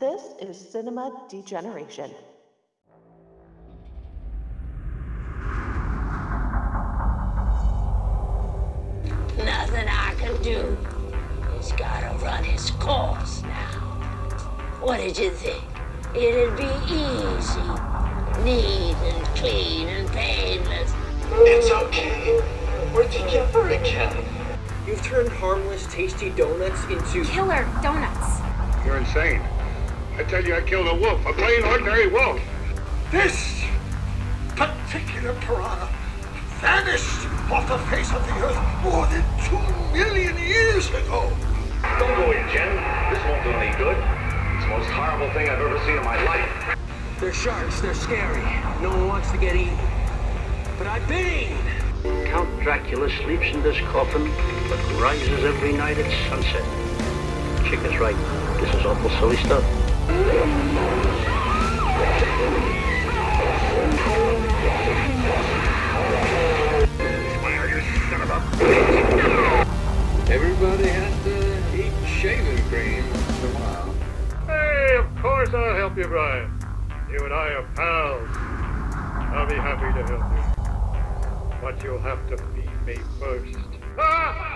This is Cinema Degeneration. Nothing I can do. He's gotta run his course now. What did you think? It'd be easy. Neat and clean and painless. It's okay. We're together again. You've turned harmless, tasty donuts into Killer donuts. You're insane. I tell you, I killed a wolf, a plain, ordinary wolf. This particular piranha vanished off the face of the earth more than two million years ago. Don't go in, Jen. This won't do any good. It's the most horrible thing I've ever seen in my life. They're sharks, they're scary. No one wants to get eaten. But I bang! Count Dracula sleeps in this coffin, but rises every night at sunset. Chick is right. This is awful silly stuff. Everybody has to eat shaving cream once in a while. Hey, of course I'll help you, Brian. You and I are pals. I'll be happy to help you. But you'll have to feed me first. Rock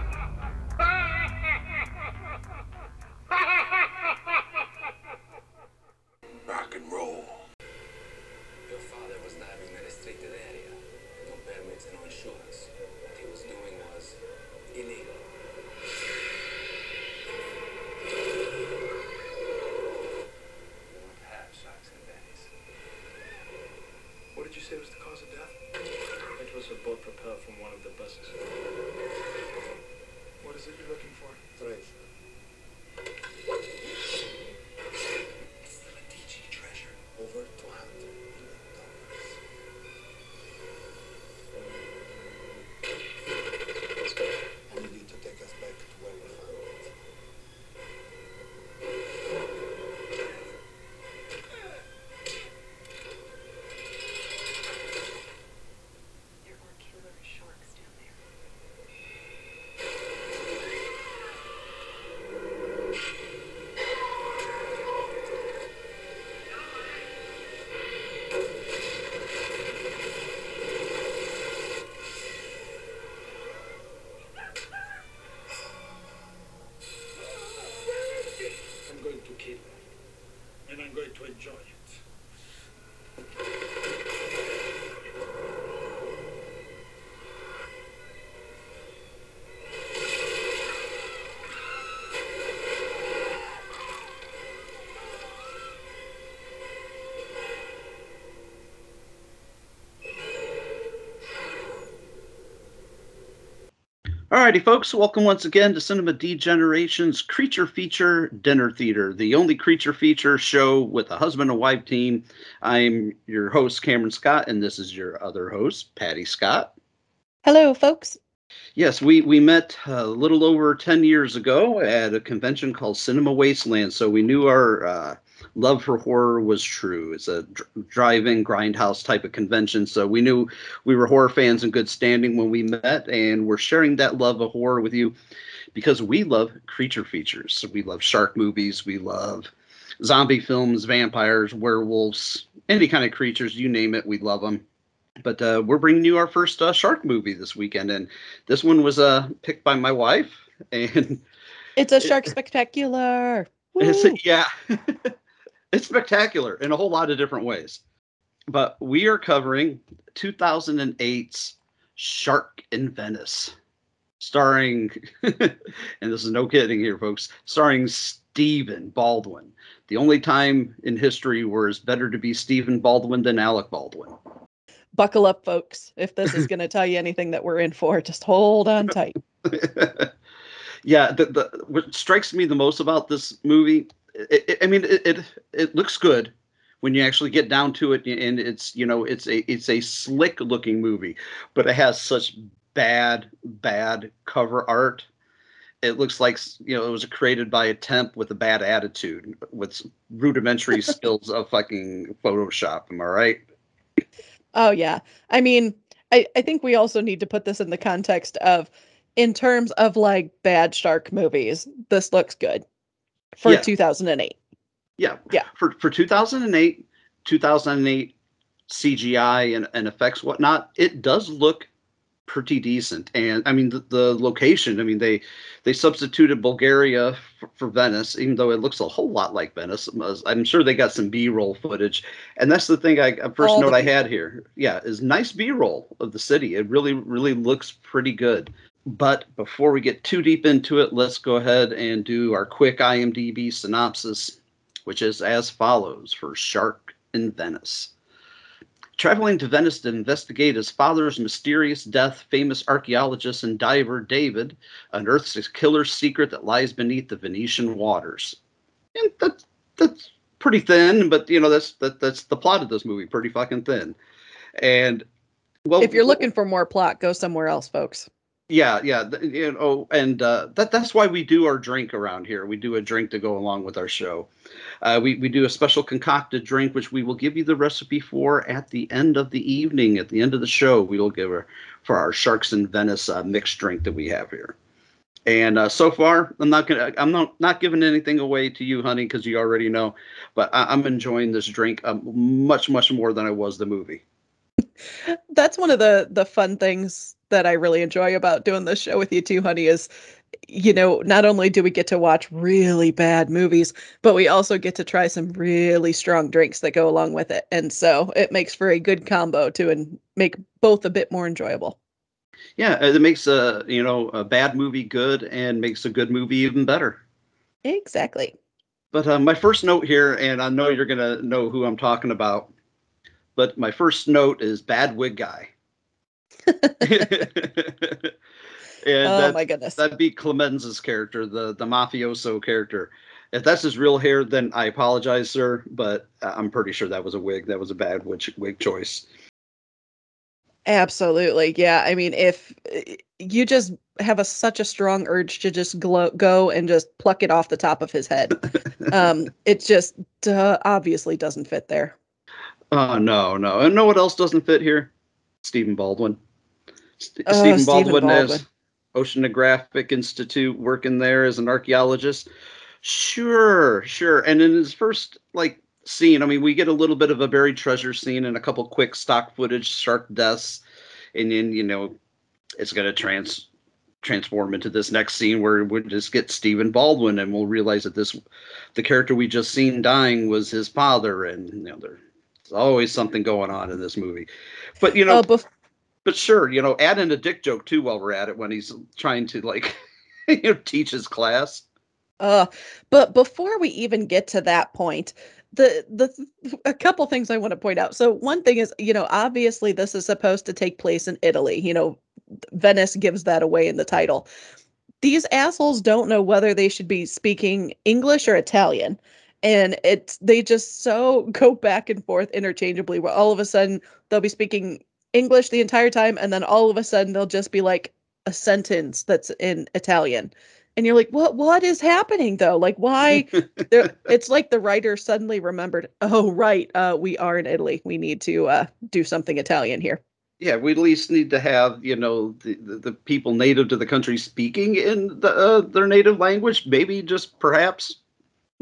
Alrighty, folks, welcome once again to Cinema Degeneration's Creature Feature Dinner Theater, the only creature feature show with a husband and wife team. I'm your host, Cameron Scott, and this is your other host, Patty Scott. Hello, folks. Yes, we, we met a little over 10 years ago at a convention called Cinema Wasteland, so we knew our uh, love for horror was true. It's a dr- drive-in grindhouse type of convention, so we knew we were horror fans in good standing when we met, and we're sharing that love of horror with you because we love creature features. So we love shark movies, we love zombie films, vampires, werewolves, any kind of creatures, you name it, we love them. But uh, we're bringing you our first uh, shark movie this weekend, and this one was uh, picked by my wife, and It's a shark spectacular. it's Woo! yeah, it's spectacular in a whole lot of different ways. But we are covering 2008's Shark in Venice, starring, and this is no kidding here, folks, starring Stephen Baldwin. The only time in history where it's better to be Stephen Baldwin than Alec Baldwin. Buckle up, folks. If this is going to tell you anything that we're in for, just hold on tight. yeah, the, the what strikes me the most about this movie, it, it, I mean, it, it it looks good when you actually get down to it, and it's you know it's a it's a slick looking movie, but it has such bad bad cover art. It looks like you know it was created by a temp with a bad attitude, with rudimentary skills of fucking Photoshop. Am I right? Oh yeah. I mean, I, I think we also need to put this in the context of in terms of like bad shark movies, this looks good for Yeah. 2008. Yeah. Yeah. For for 2008, 2008 CGI and, and effects whatnot, it does look pretty decent. And I mean the, the location, I mean they they substituted Bulgaria for, for Venice, even though it looks a whole lot like Venice. Um, I'm sure they got some B-roll footage, and that's the thing. I first All note I had here, yeah, is nice B-roll of the city. It really really looks pretty good. But before we get too deep into it, let's go ahead and do our quick IMDb synopsis, which is as follows for Shark in Venice. Traveling to Venice to investigate his father's mysterious death, famous archaeologist and diver David unearths a killer secret that lies beneath the Venetian waters. And that's that's pretty thin, but you know that's that that's the plot of this movie, pretty fucking thin. And well, if you're looking for more plot, go somewhere else, folks. Yeah, yeah, you know, and uh, that that's why we do our drink around here. We do a drink to go along with our show. Uh, we we do a special concocted drink, which we will give you the recipe for at the end of the evening. At the end of the show, we will give her for our Sharks in Venice uh, mixed drink that we have here. And uh, so far, I'm not gonna I'm not not giving anything away to you, honey, because you already know. But I, I'm enjoying this drink um, much much more than I was the movie. That's one of the the fun things that I really enjoy about doing this show with you too, honey, is you know, not only do we get to watch really bad movies, but we also get to try some really strong drinks that go along with it. And so it makes for a good combo to and make both a bit more enjoyable. Yeah, it makes a you know a bad movie good and makes a good movie even better. Exactly. But uh, my first note here, and I know you're gonna know who I'm talking about, but my first note is bad wig guy. and oh my goodness. that'd be Clemens's character, the the mafioso character. If that's his real hair, then I apologize, sir, but I'm pretty sure that was a wig. That was a bad wig, wig choice. Absolutely. Yeah. I mean, if eh, you just have a such a strong urge to just glow, go and just pluck it off the top of his head, um, it just duh, obviously doesn't fit there. Oh no, no, and know what else doesn't fit here? Stephen Baldwin. St- Oh, uh, Stephen Stephen Baldwin as Oceanographic Institute, working there as an archaeologist. Sure, sure. And in his first like scene, I mean, we get a little bit of a buried treasure scene and a couple quick stock footage, shark deaths, and then you know, it's gonna trans transform into this next scene where we just get Stephen Baldwin and we'll realize that this the character we just seen dying was his father, and you know, there's always something going on in this movie. But you know, Oh, bef- but sure, you know, add in a dick joke too while we're at it when he's trying to like you know teach his class. Uh, but before we even get to that point, the the a couple things I want to point out. So one thing is, you know, obviously this is supposed to take place in Italy. You know, Venice gives that away in the title. These assholes don't know whether they should be speaking English or Italian. And it's they just so go back and forth interchangeably where all of a sudden they'll be speaking English the entire time and then all of a sudden they'll just be like a sentence that's in Italian and you're like what what is happening though like why it's like the writer suddenly remembered oh right uh we are in italy we need to uh do something italian here Yeah, we at least need to have you know the, the, the people native to the country speaking in the, uh, their native language. Maybe just perhaps.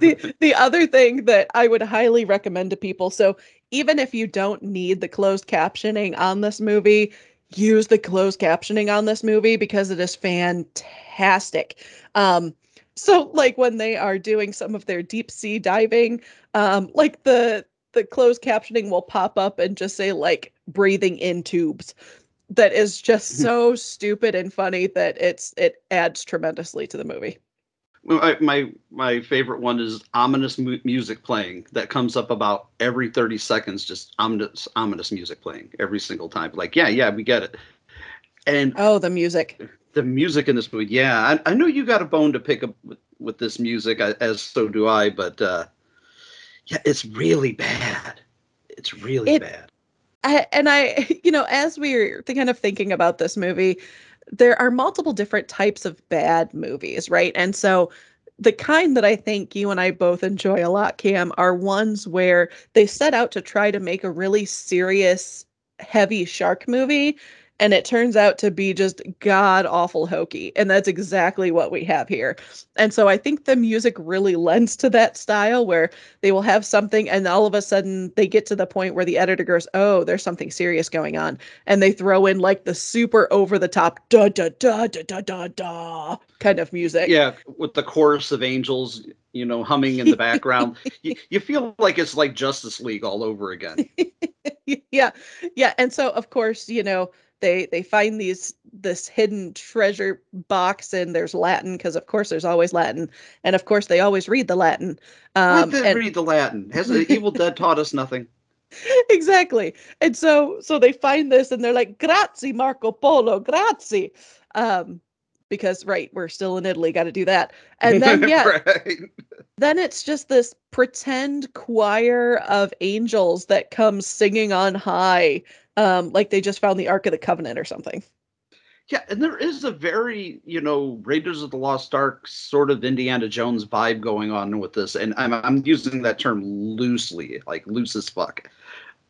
the the other thing that i would highly recommend to people so even if you don't need the closed captioning on this movie use the closed captioning on this movie because it is fantastic. Um so like when they are doing some of their deep sea diving um like the the closed captioning will pop up and just say like breathing in tubes. That is just so stupid and funny that it's it adds tremendously to the movie I, my my favorite one is ominous mu- music playing that comes up about every 30 seconds just ominous ominous music playing every single time. Like yeah yeah we get it. And oh the music. The music in this movie yeah i, I know you got a bone to pick up with, with this music I- as so do i but uh yeah it's really bad. It's really It- bad. I, and I, you know, as we're kind of thinking about this movie, there are multiple different types of bad movies, right? And so the kind that I think you and I both enjoy a lot, Cam, are ones where they set out to try to make a really serious, heavy shark movie. And it turns out to be just god awful hokey and that's exactly what we have here and so i think the music really lends to that style where they will have something and all of a sudden they get to the point where the editor goes oh there's something serious going on and they throw in like the super over the top da da da da da da da kind of music Yeah, with the chorus of angels, you know, humming in the background. you, you feel like it's like Justice League all over again. yeah yeah and so of course you know they they find these this hidden treasure box and there's latin because of course there's always latin and of course they always read the latin Let um them and read the Latin. Has the Evil Dead taught us nothing? exactly and so so they find this and they're like grazie marco polo grazie um because right we're still in italy got to do that and then yeah Right. then it's just this pretend choir of angels that come singing on high um like they just found the ark of the covenant or something Yeah, and there is a very, you know, Raiders of the Lost Ark sort of Indiana Jones vibe going on with this, and I'm I'm using that term loosely, like loose as fuck.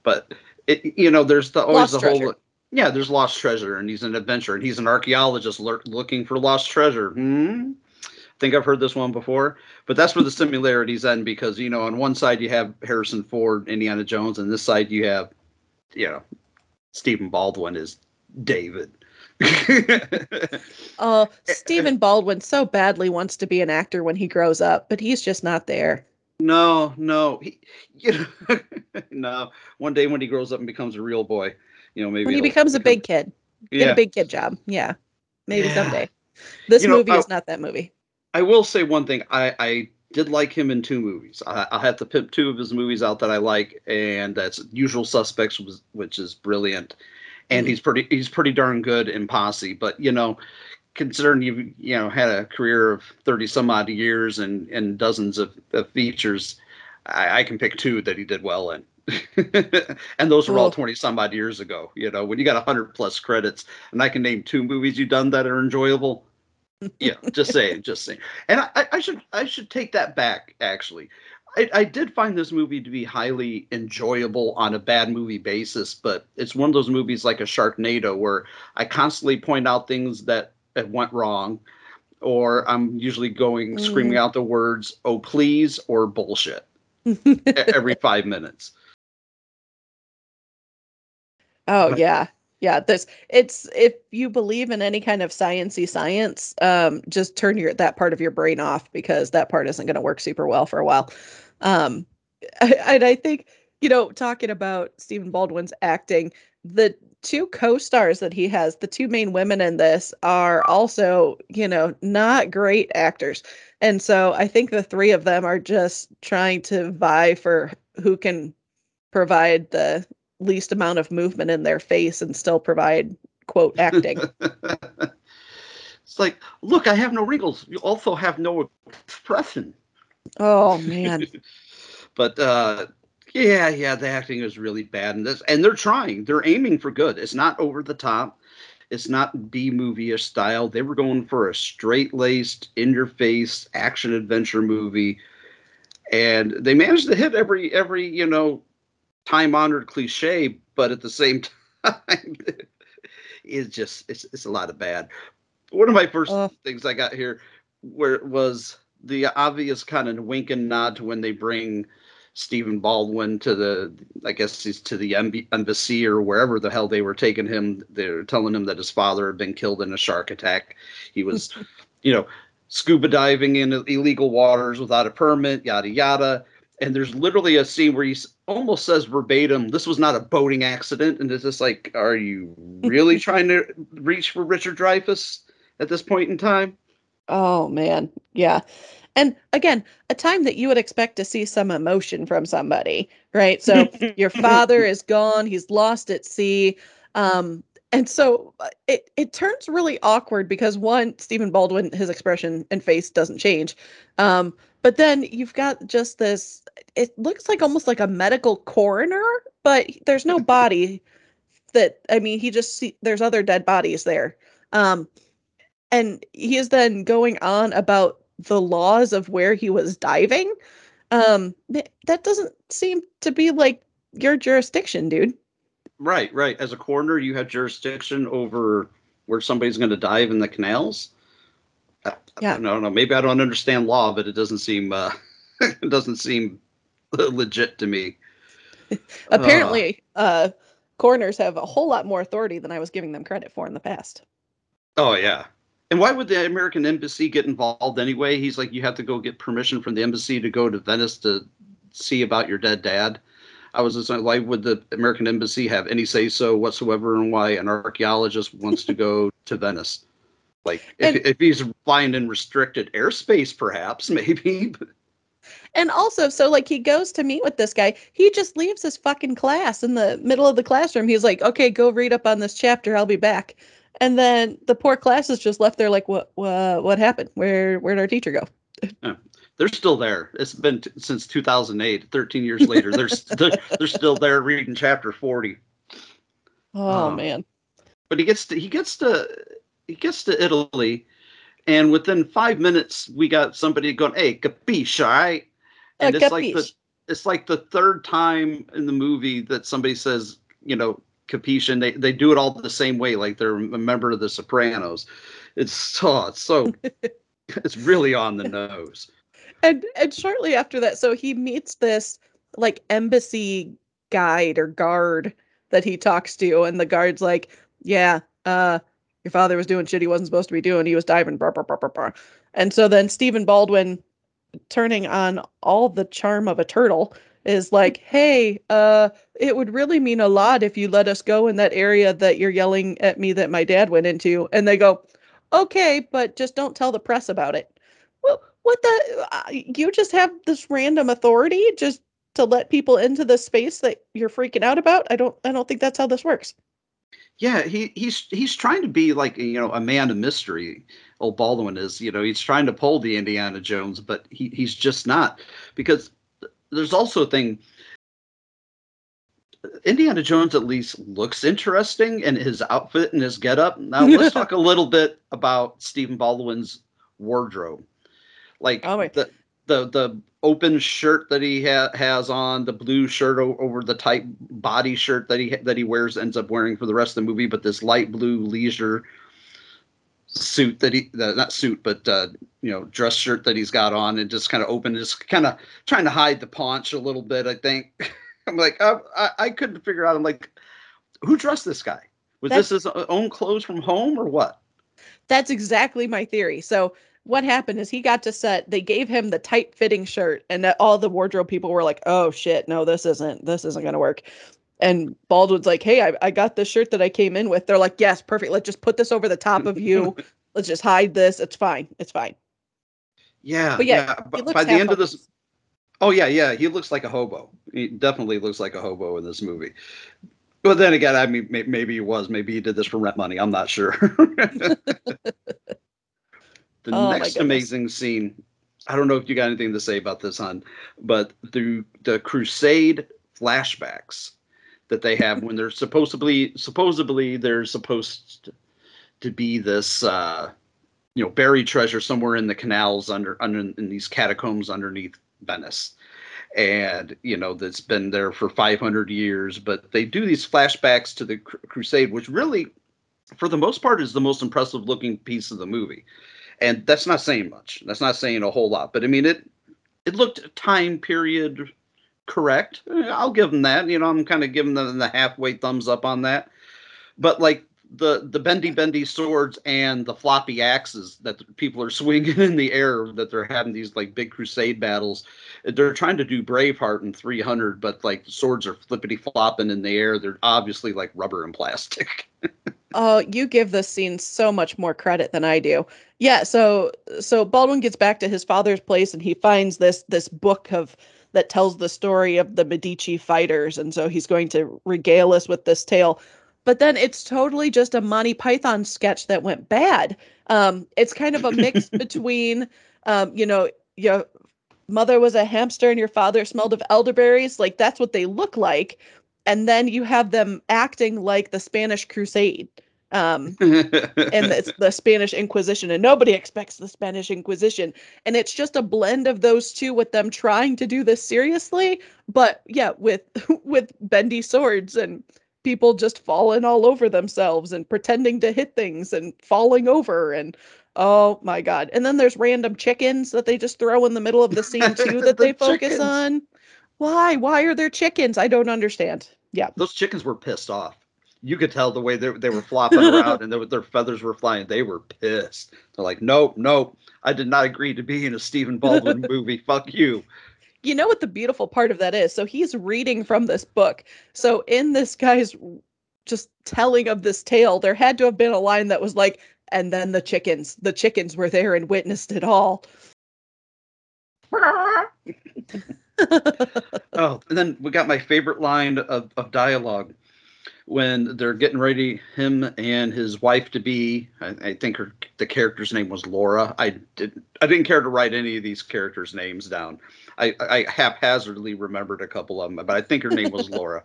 But it, you know, there's the always Lost the whole treasure. Yeah, there's lost treasure, and he's an adventurer, and he's an archaeologist lur- looking for lost treasure. Hmm. think I've heard this one before, but that's where the similarities end because you know, on one side you have Harrison Ford, Indiana Jones, and this side you have, you know, Stephen Baldwin is David. oh stephen baldwin so badly wants to be an actor when he grows up but he's just not there No, no, he, you know, no. One day when he grows up and becomes a real boy, you know, maybe when he he'll becomes a big kid get Yeah, a big kid job yeah maybe Yeah. someday this You know, movie I- is not that movie I will say one thing. I I did like him in two movies. I, I'll have to pimp two of his movies out that I like, and that's Usual Suspects, was, which is brilliant, and Mhm. he's pretty he's pretty darn good in Posse. But you know, considering you you know had a career of thirty some odd years and and dozens of, of features, I, I can pick two that he did well in. and those were all 20 some odd years ago you know when you got 100 plus credits. And i can name two movies you've done that are enjoyable. Yeah just saying just saying. And I, I- should i should take that back actually. I, I did find this movie to be highly enjoyable on a bad movie basis but it's one of those movies like a sharknado where i constantly point out things that, that went wrong or i'm usually going mm-hmm. screaming out the words oh please or bullshit every five minutes Oh But- yeah. Yeah, this it's if you believe in any kind of sciency science, um just turn your that part of your brain off because that part isn't going to work super well for a while. Um and I think, you know, talking about Stephen Baldwin's acting, the two co-stars that he has, the two main women in this are also, you know, not great actors. And so I think the three of them are just trying to vie for who can provide the least amount of movement in their face and still provide quote acting. it's like look i have no wrinkles. You also have no expression. Oh man. but uh yeah yeah the acting is really bad in this and they're trying. They're aiming for good. It's not over the top. It's not b movie-ish style. They were going for a straight-laced in your face action adventure movie and they managed to hit every every you know time honored cliche but at the same time it's just it's, it's a lot of bad one of my first Ugh. things i got here where it was the obvious kind of wink and nod to when they bring Stephen Baldwin to the, I guess he's to the emb- embassy or wherever the hell they were taking him. They're telling him that his father had been killed in a shark attack. He was, you know, scuba diving in illegal waters without a permit, yada yada. And there's literally a scene where he almost says verbatim, "This was not a boating accident." And it's just like, are you really trying to reach for Richard Dreyfuss at this point in time? Oh man. Yeah. And again, a time that you would expect to see some emotion from somebody, right? So your father is gone, he's lost at sea. Um and so uh, it it turns really awkward because one, Stephen Baldwin, his expression and face doesn't change. Um, but then you've got just this it looks like almost like a medical coroner, but there's no body that I mean, he just see there's other dead bodies there. Um and he is then going on about the laws of where he was diving. Um, that doesn't seem to be like your jurisdiction, dude. Right, right. As a coroner, you have jurisdiction over where somebody's going to dive in the canals. I, Yeah. I don't know. Maybe I don't understand law, but it doesn't seem uh, it doesn't seem legit to me. Apparently, uh, coroners have a whole lot more authority than I was giving them credit for in the past. Oh yeah. And why would the American embassy get involved anyway? He's like, you have to go get permission from the embassy to go to Venice to see about your dead dad. I was just like, why would the American embassy have any say so whatsoever and why an archaeologist wants to go to Venice? Like, if, And- if he's flying in restricted airspace, perhaps, maybe. And also, so like he goes to meet with this guy. He just leaves his fucking class in the middle of the classroom. He's like, "Okay, go read up on this chapter. I'll be back." And then the poor class is just left there, like, "What? What? What happened? Where? Where'd our teacher go?" They're still there. It's been t- since 2008, 13 years later. They're, s- they're, they're still there reading chapter 40. Oh Oh. man. but he gets to he gets to he gets to Italy, and within five minutes we got somebody going, "Hey, capisce, all right?" And Uh, it's like the it's like the third time in the movie that somebody says, you know, capisce, and they they do it all the same way, like they're a member of the Sopranos. It's so it's so it's really on the nose. And and shortly after that, so he meets this like embassy guide or guard that he talks to, and the guard's like, "Yeah, uh, your father was doing shit he wasn't supposed to be doing. He was diving." Blah, blah, blah, blah, blah. And so then Stephen Baldwin, turning on all the charm of a turtle, is like, "Hey, uh, it would really mean a lot if you let us go in that area that you're yelling at me that my dad went into." And they go, "Okay, but just don't tell the press about it." Well, what the? Uh, you just have this random authority just to let people into the space that you're freaking out about? I don't. I don't think that's how this works. Yeah, he he's he's trying to be like you know a man of mystery. Old Baldwin is, you know, he's trying to pull the Indiana Jones, but he he's just not because there's also a thing. Uh, Indiana Jones at least looks interesting in his outfit and his getup. Now let's talk a little bit about Stephen Baldwin's wardrobe. Like Oh, the the the open shirt that he ha- has on, the blue shirt o- over the tight body shirt that he that he wears ends up wearing for the rest of the movie, but this light blue leisure suit that he the, not suit but uh you know dress shirt that he's got on and just kind of open just kind of trying to hide the paunch a little bit i think. I'm like uh, I, I couldn't figure out i'm like who dressed this guy? Was That's- this his own clothes from home or what? That's exactly my theory. So what happened is he got to set. They gave him the tight fitting shirt, and all the wardrobe people were like, "Oh shit, no, this isn't. This isn't gonna work." And Baldwin's like, "Hey, I, I got this shirt that I came in with." They're like, "Yes, perfect. Let's just put this over the top of you. Let's just hide this. It's fine. It's fine." yeah But yeah, yeah but by the end of this oh yeah yeah he looks like a hobo he definitely looks like a hobo in this movie but then again i mean maybe he was maybe he did this for rent money i'm not sure the Oh, next amazing scene i don't know if you got anything to say about this hon but the the crusade flashbacks that they have when they're supposedly supposedly they're supposed to be this uh you know buried treasure somewhere in the canals under under in these catacombs underneath venice. And you know that's been there for 500 years but they do these flashbacks to the cru- crusade which really for the most part is the most impressive looking piece of the movie and that's not saying much. That's not saying a whole lot. But i mean it it looked time period correct. Eh, i'll give them that. You know i'm kind of giving them the halfway thumbs up on that. But like the the bendy bendy swords and the floppy axes that people are swinging in the air that they're having these like big crusade battles they're trying to do braveheart in 300 but like the swords are flippity flopping in the air they're obviously like rubber and plastic Oh, you give this scene so much more credit than I do. Yeah, so so Baldwin gets back to his father's place and he finds this this book of that tells the story of the Medici fighters and so he's going to regale us with this tale. But then it's totally just a Monty Python sketch that went bad. Um it's kind of a mix between um you know, your mother was a hamster and your father smelled of elderberries, like that's what they look like. And then you have them acting like the Spanish Crusade um and it's the Spanish Inquisition, and nobody expects the Spanish Inquisition. And it's just a blend of those two with them trying to do this seriously, but yeah, with with bendy swords and people just falling all over themselves and pretending to hit things and falling over and oh my god. And then there's random chickens that they just throw in the middle of the scene too that The they focus chickens. on. Why? Why are there chickens? I don't understand. Yeah. Those chickens were pissed off. You could tell the way they, they were flopping around and their, their feathers were flying. They were pissed. They're like, nope, nope. I did not agree to be in a Stephen Baldwin movie. Fuck you. You know what the beautiful part of that is? So he's reading from this book. So in this guy's just telling of this tale, there had to have been a line that was like, and then the chickens, the chickens were there and witnessed it all. Oh, and then we got my favorite line of, of dialogue when they're getting ready, him and his wife to be. I, I think her the character's name was Laura. I didn't I didn't care to write any of these characters' names down. I, I haphazardly remembered a couple of them, but I think her name was Laura.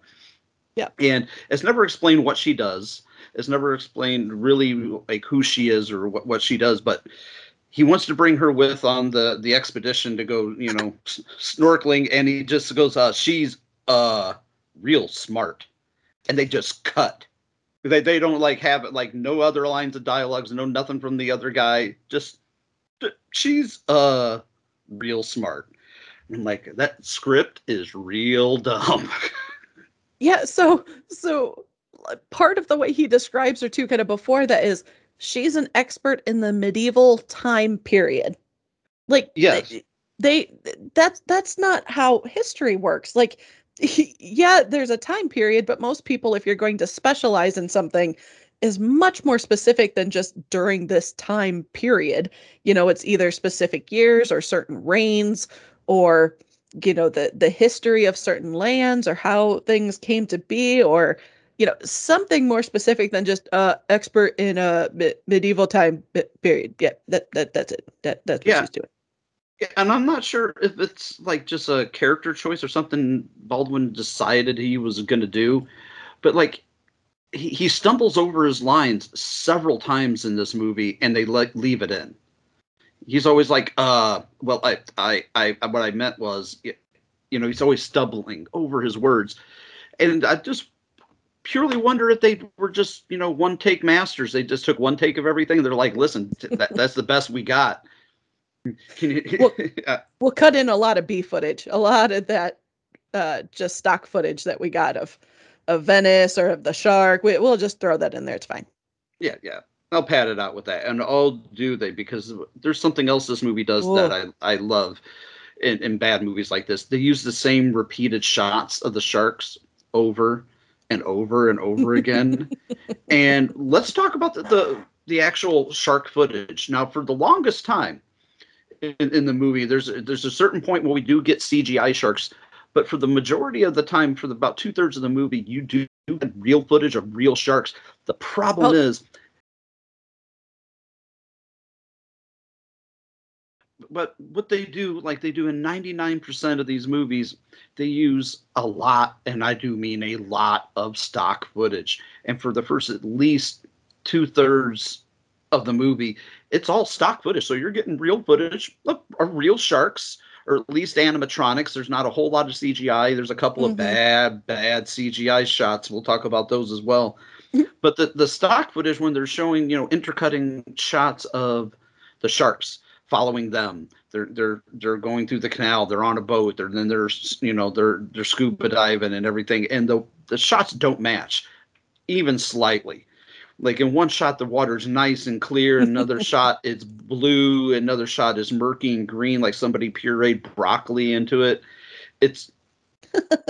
Yeah. And it's never explained what she does. It's never explained really like who she is or what, what she does, but he wants to bring her with on the the expedition to go, you know, s- snorkeling, and he just goes, uh, she's uh real smart. And they just cut. They they don't like have it like no other lines of dialogues, no nothing from the other guy. Just she's uh real smart. I'm like, that script is real dumb. Yeah, so so part of the way he describes her too, kind of before that is she's an expert in the medieval time period. Like Yes. they, they that's that's not how history works. Like yeah, there's a time period, but most people if you're going to specialize in something is much more specific than just during this time period. You know, it's either specific years or certain reigns or you know the the history of certain lands or how things came to be or you know something more specific than just uh expert in a me- medieval time period yeah that, that that's it that that's what Yeah. she's doing and I'm not sure if it's like just a character choice or something Baldwin decided he was going to do, but like he, he stumbles over his lines several times in this movie and they like leave it in. He's always like, uh, well, I, I, I, what I meant was, you know, he's always stumbling over his words. And I just purely wonder if they were just, you know, one take masters. They just took one take of everything. They're like, listen, that, that's the best we got. Can you, Well- uh, we'll cut in a lot of b footage a lot of that uh just stock footage that we got of of venice or of the shark we, we'll just throw that in there it's fine Yeah, yeah. I'll pad it out with that. And I'll do they because there's something else this movie does that I, I love in, in bad movies like this. They use the same repeated shots of the sharks over and over and over again. and let's talk about the, the the actual shark footage. Now for the longest time in, in the movie, there's a, there's a certain point where we do get CGI sharks, but for the majority of the time, for the, about two thirds of the movie, you do get real footage of real sharks. The problem Oh. is but what they do like they do in 99% of these movies they use a lot and i do mean a lot of stock footage. And for the first at least two-thirds of the movie it's all stock footage. So you're getting real footage of, of real sharks or at least animatronics. There's not a whole lot of cgi there's a couple Mhm. of bad bad cgi shots. We'll talk about those as well. But the, the stock footage when they're showing you know intercutting shots of the sharks following them. They're they're they're going through the canal. They're on a boat. They're then they're you know they're they're scuba diving and everything. And the the shots don't match, even slightly. Like in one shot, the water's nice and clear. Another shot, it's blue. Another shot is murky and green, like somebody pureed broccoli into it. It's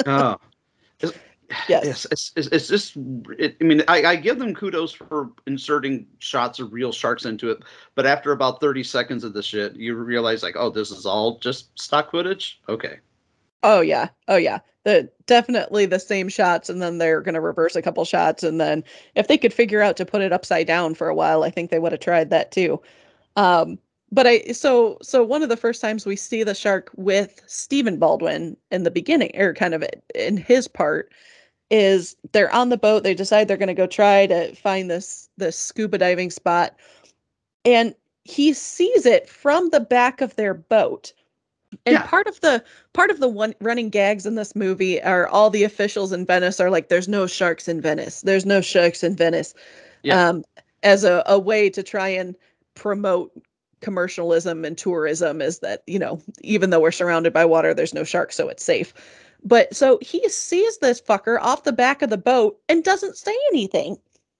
oh, it's- Yes. yes, it's, it's, it's just. It, I mean, I, I give them kudos for inserting shots of real sharks into it, but after about thirty seconds of the shit, you realize like, oh, this is all just stock footage. Okay, Oh yeah. Oh yeah. The definitely the same shots and then they're going to reverse a couple shots and then if they could figure out to put it upside down for a while, I think they would have tried that too. Um but I so so one of the first times we see the shark with Stephen Baldwin in the beginning or kind of in his part is they're on the boat, they decide they're going to go try to find this this scuba diving spot and he sees it from the back of their boat And Yeah. part of the part of the one running gags in this movie are all the officials in Venice are like, "There's no sharks in Venice. There's no sharks in Venice," Yeah. um, as a, a way to try and promote commercialism and tourism. Is that you know even though we're surrounded by water, there's no sharks, so it's safe. But so he sees this fucker off the back of the boat and doesn't say anything.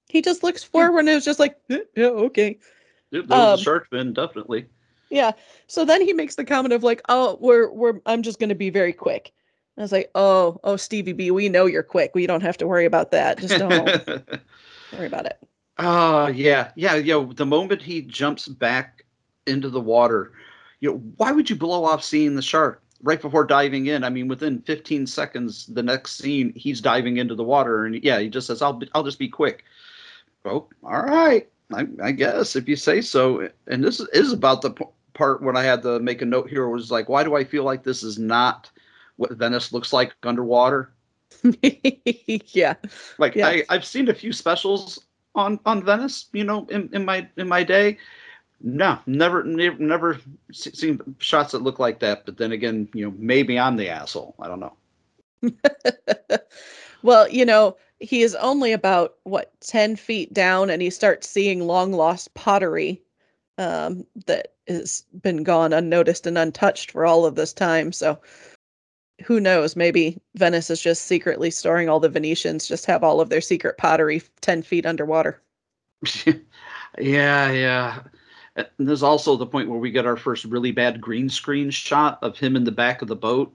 He just looks forward and is just like, "Eh, "Yeah, okay." There there was Um, a shark fin, definitely. Yeah. So then he makes the comment of like, "Oh, we're we're I'm just going to be very quick." I was like, "Oh, oh, Stevie B, we know you're quick. We don't have to worry about that. Just don't worry about it." Oh yeah, yeah, yeah. The moment he jumps back into the water, you know, why would you blow off seeing the shark right before diving in? I mean, within 15 seconds, the next scene, he's diving into the water, and yeah, he just says, "I'll, be, I'll just be quick." Oh, all right, I, I guess if you say so. And this is about the p- part when I had to make a note here was like, why do I feel like this is not what Venice looks like underwater? yeah. Like Yeah. I, I've seen a few specials on on Venice, you know, in, in my in my day. No, never never never seen shots that look like that. But then again, you know, maybe I'm the asshole. I don't know. Well, you know, he is only about what 10 feet down and he starts seeing long lost pottery um that has been gone unnoticed and untouched for all of this time. So who knows, maybe Venice is just secretly storing all the Venetians just have all of their secret pottery 10 feet underwater. yeah, yeah. And there's also the point where we get our first really bad green screen shot of him in the back of the boat,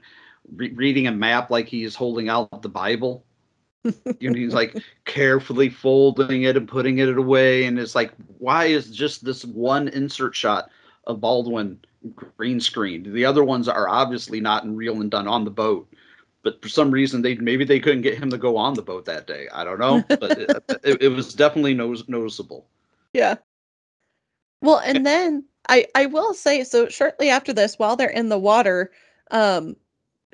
re- reading a map like he's holding out the Bible. you know, he's like carefully folding it and putting it away, and it's like, why is just this one insert shot of Baldwin green screened? The other ones are obviously not in real and done on the boat. But for some reason, they maybe they couldn't get him to go on the boat that day. I don't know, but it, it, it was definitely notice- noticeable. Yeah. Well, and then I I will say so shortly after this while they're in the water, um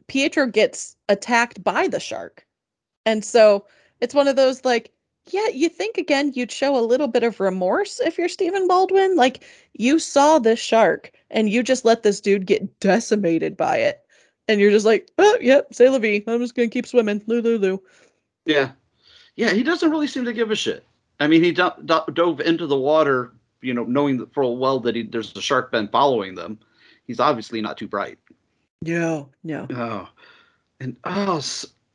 Pietro gets attacked by the shark. And so it's one of those like yeah, you think again you'd show a little bit of remorse if you're Stephen Baldwin, like you saw this shark and you just let this dude get decimated by it. And you're just like, "Oh, yep, say la vie. I'm just going to keep swimming." Loo. Yeah, yeah. He doesn't really seem to give a shit. I mean, he do- do- dove into the water, you know, knowing that full well that he, there's a shark been following them. He's obviously not too bright. No, no. Oh, and oh,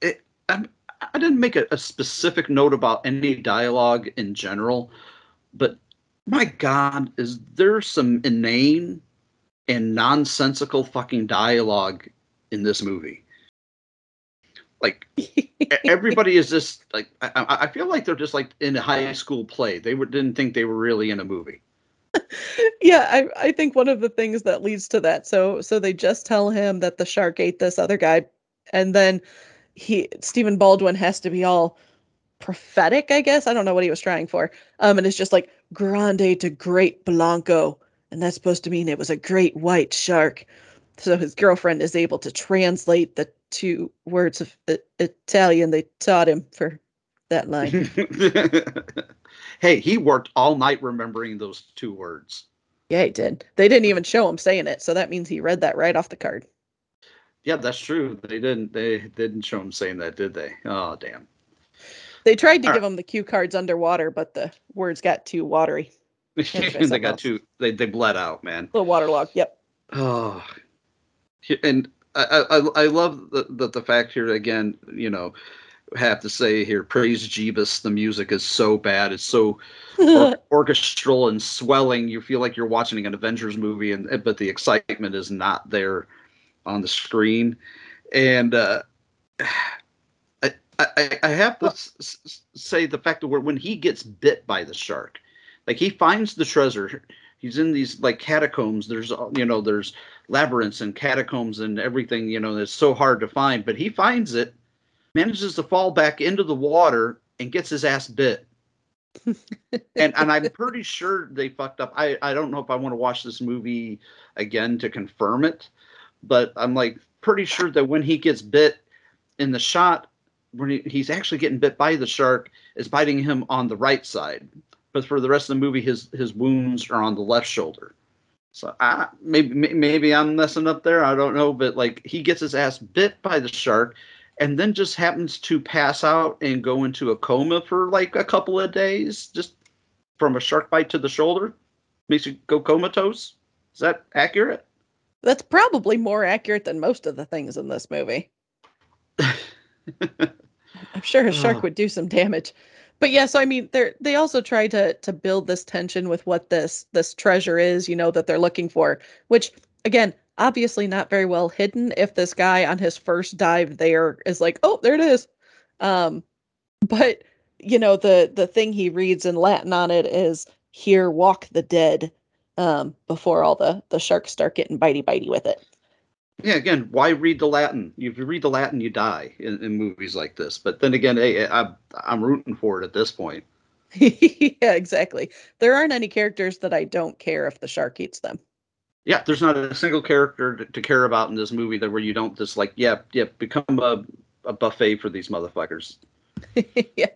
it, I'm, I didn't make a, a specific note about any dialogue in general, but my God, is there some inane and nonsensical fucking dialogue in this movie? Like everybody is just like I, I I feel like they're just like in a high school play. They were, didn't think they were really in a movie. yeah I, I think one of the things that leads to that so so they just tell him that the shark ate this other guy and then he stephen baldwin has to be all prophetic i guess i don't know what he was trying for um and it's just like grande to great blanco and that's supposed to mean it was a great white shark so his girlfriend is able to translate the two words of I- italian they taught him for that line hey, he worked all night remembering those two words. yeah he did they didn't even show him saying it so that means he read that right off the card Yeah, that's true. They didn't. They didn't show him saying that, did they? Oh, damn. They tried to All give him the cue cards underwater, but the words got too watery. they got else. too. They they bled out, man. A little waterlogged. Yep. Oh, and I I, I love that the the fact here again. You know, have to say here, praise Jeebus. The music is so bad. It's so or- orchestral and swelling. You feel like you're watching an Avengers movie, and but the excitement is not there on the screen. And uh, I, I I have to s- s- say the fact that when he gets bit by the shark, like he finds the treasure. He's in these like catacombs. There's you know there's labyrinths and catacombs and everything. You know that's so hard to find, but he finds it, manages to fall back into the water and gets his ass bit and and I'm pretty sure they fucked up. I I don't know if I want to watch this movie again to confirm it, but I'm like pretty sure that when he gets bit in the shot, when he, he's actually getting bit by the shark, is biting him on the right side, but for the rest of the movie, his his wounds are on the left shoulder. So I maybe maybe I'm messing up there. I don't know, but like he gets his ass bit by the shark, and then just happens to pass out and go into a coma for like a couple of days, just from a shark bite to the shoulder, makes you go comatose. Is that accurate? That's probably more accurate than most of the things in this movie. I'm sure a shark would do some damage. But yeah, so I mean, they they also try to to build this tension with what this this treasure is, you know, that they're looking for, which again, obviously not very well hidden if this guy on his first dive there is like, "Oh, there it is." Um but you know, the the thing he reads in Latin on it is here walk the dead um before all the the sharks start getting bitey bitey with it. Yeah, again, why read the Latin? If you read the Latin, you die in, in movies like this. But then again, hey, I, I'm rooting for it at this point. yeah, exactly. There aren't any characters that I don't care if the shark eats them. Yeah, there's not a single character to, to care about in this movie that where you don't just like, yeah, yeah, become a, a buffet for these motherfuckers. yeah.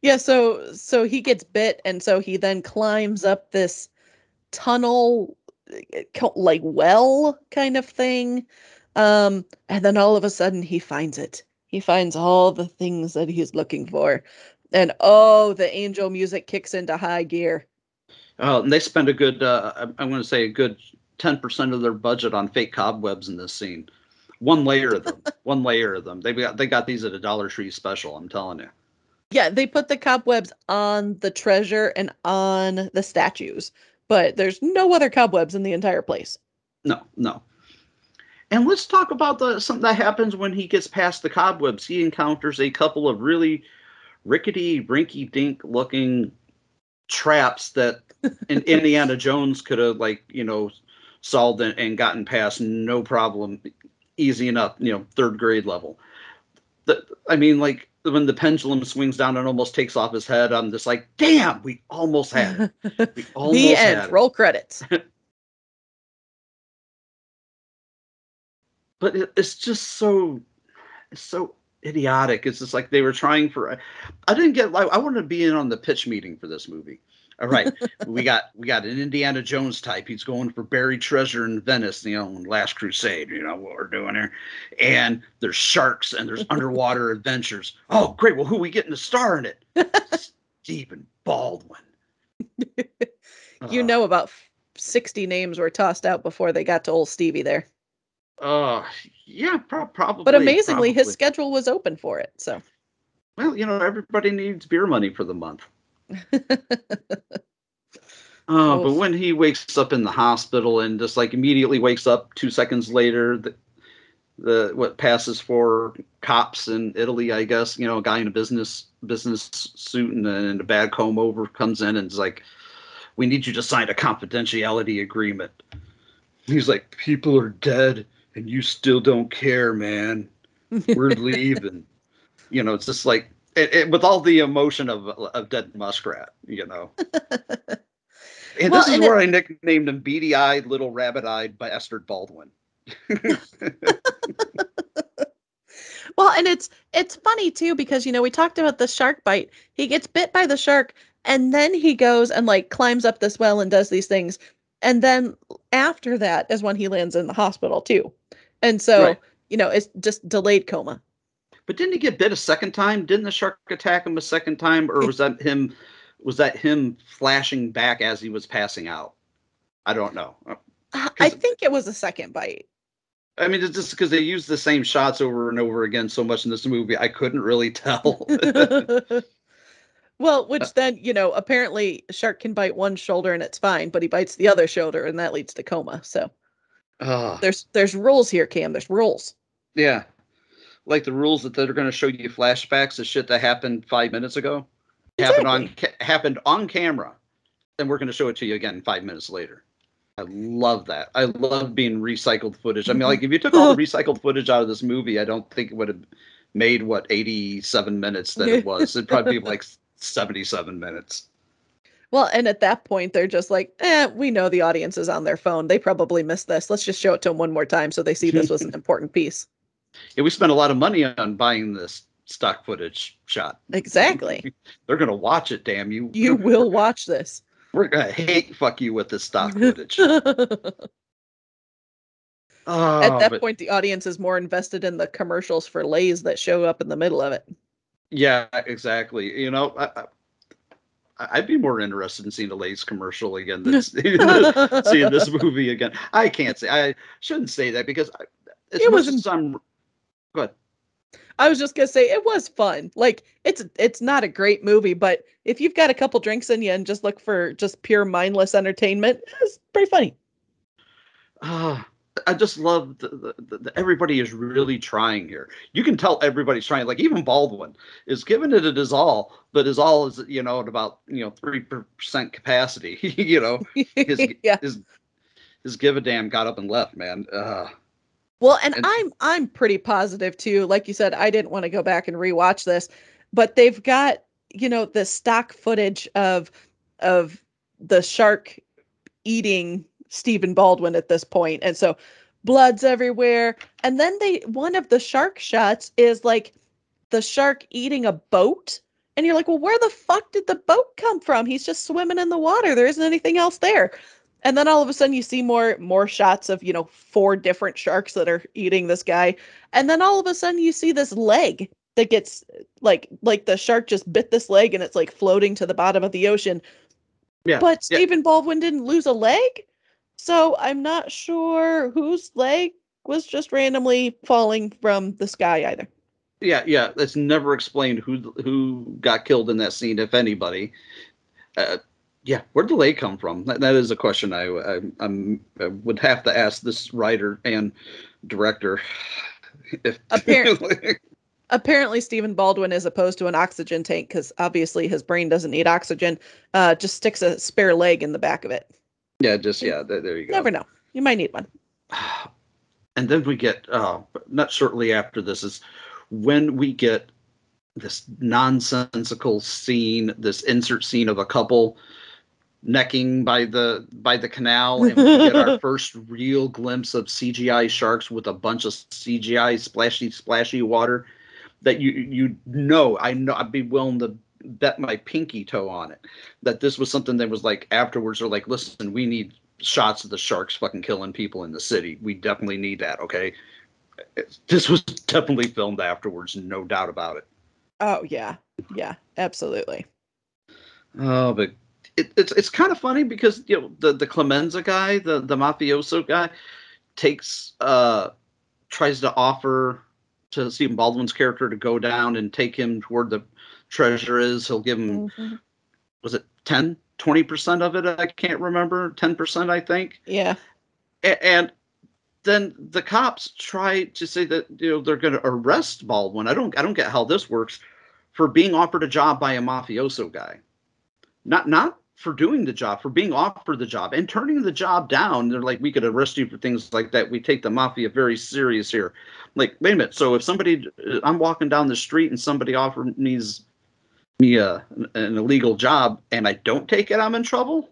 Yeah, so so he gets bit and so he then climbs up this tunnel like well kind of thing. Um and then all of a sudden he finds it. He finds all the things that he's looking for. And oh, the angel music kicks into high gear. Oh, and they spend a good, uh, I'm- I'm going to say a good 10% of their budget on fake cobwebs in this scene. One layer of them, one layer of them. They got they got these at a Dollar Tree special. I'm telling you. Yeah, they put the cobwebs on the treasure and on the statues, but there's no other cobwebs in the entire place. No, no. And let's talk about the something that happens when he gets past the cobwebs. He encounters a couple of really rickety, rinky-dink looking traps that in Indiana Jones could have like you know solved and, and gotten past no problem, easy enough. You know, third grade level. The, I mean, like when the pendulum swings down and almost takes off his head, I'm just like, damn, we almost had it. We almost the had end. it. Roll credits. but it, it's just so it's so idiotic it's just like they were trying for i didn't get like i wanted to be in on the pitch meeting for this movie all right. We got we got an indiana jones type. He's going for buried treasure in venice you know last crusade you know what we're doing here. And there's sharks and there's underwater adventures. Oh great. Well who we getting to star in it? Stephen baldwin. You know about 60 names were tossed out before they got to old Stevie there. uh yeah pro- probably But amazingly, his schedule was open for it. So. Well, you know, everybody needs beer money for the month. Oh, but when he wakes up in the hospital and just like immediately wakes up two seconds later, the, the what passes for cops in Italy, I guess, you know, a guy in a business business suit and, a- and a bad comb over comes in and is like, "We need you to sign a confidentiality agreement." He's like, "People are dead, and you still don't care, man. We're leaving." you know, it's just like it, it, with all the emotion of of dead muskrat, you know. And Well, this is where I nicknamed him beady eyed, little rabbit eyed bastard Baldwin. well, and it's it's funny too because you know we talked about the shark bite. He gets bit by the shark, and then he goes and like climbs up this well and does these things, and then after that is when he lands in the hospital too. And so Right. you know it's just delayed coma. But didn't he get bit a second time? Didn't the shark attack him a second time, or was that him? Was that him flashing back as he was passing out? I don't know. I I 'Cause- think it was a second bite. I mean, it's just because they use the same shots over and over again so much in this movie, I couldn't really tell. well, which then, you know, apparently a shark can bite one shoulder and it's fine, but he bites the other shoulder and that leads to coma. So Ugh. there's there's rules here, Cam. There's rules. yeah, like the rules that they're going to show you flashbacks of shit that happened five minutes ago, happened on ca- happened on camera, and we're going to show it to you again five minutes later. I love that. I love being recycled footage. I mean, like if you took all the recycled footage out of this movie, I don't think it would have made what 87 minutes that it was. It'd probably be like 77 minutes. Well, and at that point, they're just like, eh, we know the audience is on their phone. They probably missed this. Let's just show it to them one more time so they see this was an important piece. Yeah, we spent a lot of money on buying this stock footage shot. Exactly. They're going to watch it, damn you. You will watch this. We're gonna hate fuck you with this stock footage. Oh, At ah, that but- point, the audience is more invested in the commercials for Lay's that show up in the middle of it. Yeah, exactly. You know, I, I'd be more interested in seeing the Lay's commercial again than seeing this movie again. I can't say I shouldn't say that because I, as It much wasn't- as I'm good. I was just gonna say it was fun. Like it's it's not a great movie, but if you've got a couple drinks in you and just look for just pure mindless entertainment, it's pretty funny. Ah, I just love the, the, the, everybody is really trying here. You can tell everybody's trying. Like even Baldwin is giving it his all, but his all is you know at about you know three percent capacity. you know, his yeah. his his give a damn got up and left, man. Uh, Well, and And- I'm I'm pretty positive too. Like you said, I didn't want to go back and rewatch this, but they've got you know the stock footage of of the shark eating Stephen Baldwin at this point, and so blood's everywhere. And then they one of the shark shots is like the shark eating a boat, and you're like, well, where the fuck did the boat come from? He's just swimming in the water. There isn't anything else there. And then all of a sudden you see more more shots of, you know, four different sharks that are eating this guy. And then all of a sudden you see this leg that gets like like the shark just bit this leg and it's like floating to the bottom of the ocean. yeah, But yeah. Stephen Baldwin didn't lose a leg. So I'm not sure whose leg was just randomly falling from the sky either. Yeah, yeah. It's never explained who who got killed in that scene, if anybody. Uh, yeah, where'd the leg come from? That, that is a question I, I I'm I would have to ask this writer and director. If Apparently. Apparently, Stephen Baldwin is opposed to an oxygen tank because obviously his brain doesn't need oxygen. Uh, just sticks a spare leg in the back of it. yeah, just yeah. There, there you go. Never know. You might need one. and then we get uh not shortly after this is when we get this nonsensical scene this insert scene of a couple necking by the by the canal and we get our first real glimpse of cgi sharks with a bunch of cgi splashy splashy water that you you know i know i'd be willing to bet my pinky toe on it that this was something that was like afterwards they're like listen we need shots of the sharks fucking killing people in the city. We definitely need that. Okay, this was definitely filmed afterwards, no doubt about it. Oh yeah, yeah, absolutely. Oh, but it, it's it's kind of funny because you know the the Clemenza guy, the the mafioso guy, takes uh tries to offer to Stephen Baldwin's character to go down and take him toward the treasure is. He'll give him Mhm. was it 10 20% of it i can't remember 10% i think Yeah, A- and then the cops try to say that you know they're going to arrest Baldwin. I don't I don't get how this works for being offered a job by a mafioso guy. Not not for doing the job, for being offered the job and turning the job down. They're like we could arrest you for things like that. We take the mafia very serious here. Like wait a minute. So if somebody I'm walking down the street and somebody offers me a, uh, an illegal job and I don't take it, I'm in trouble.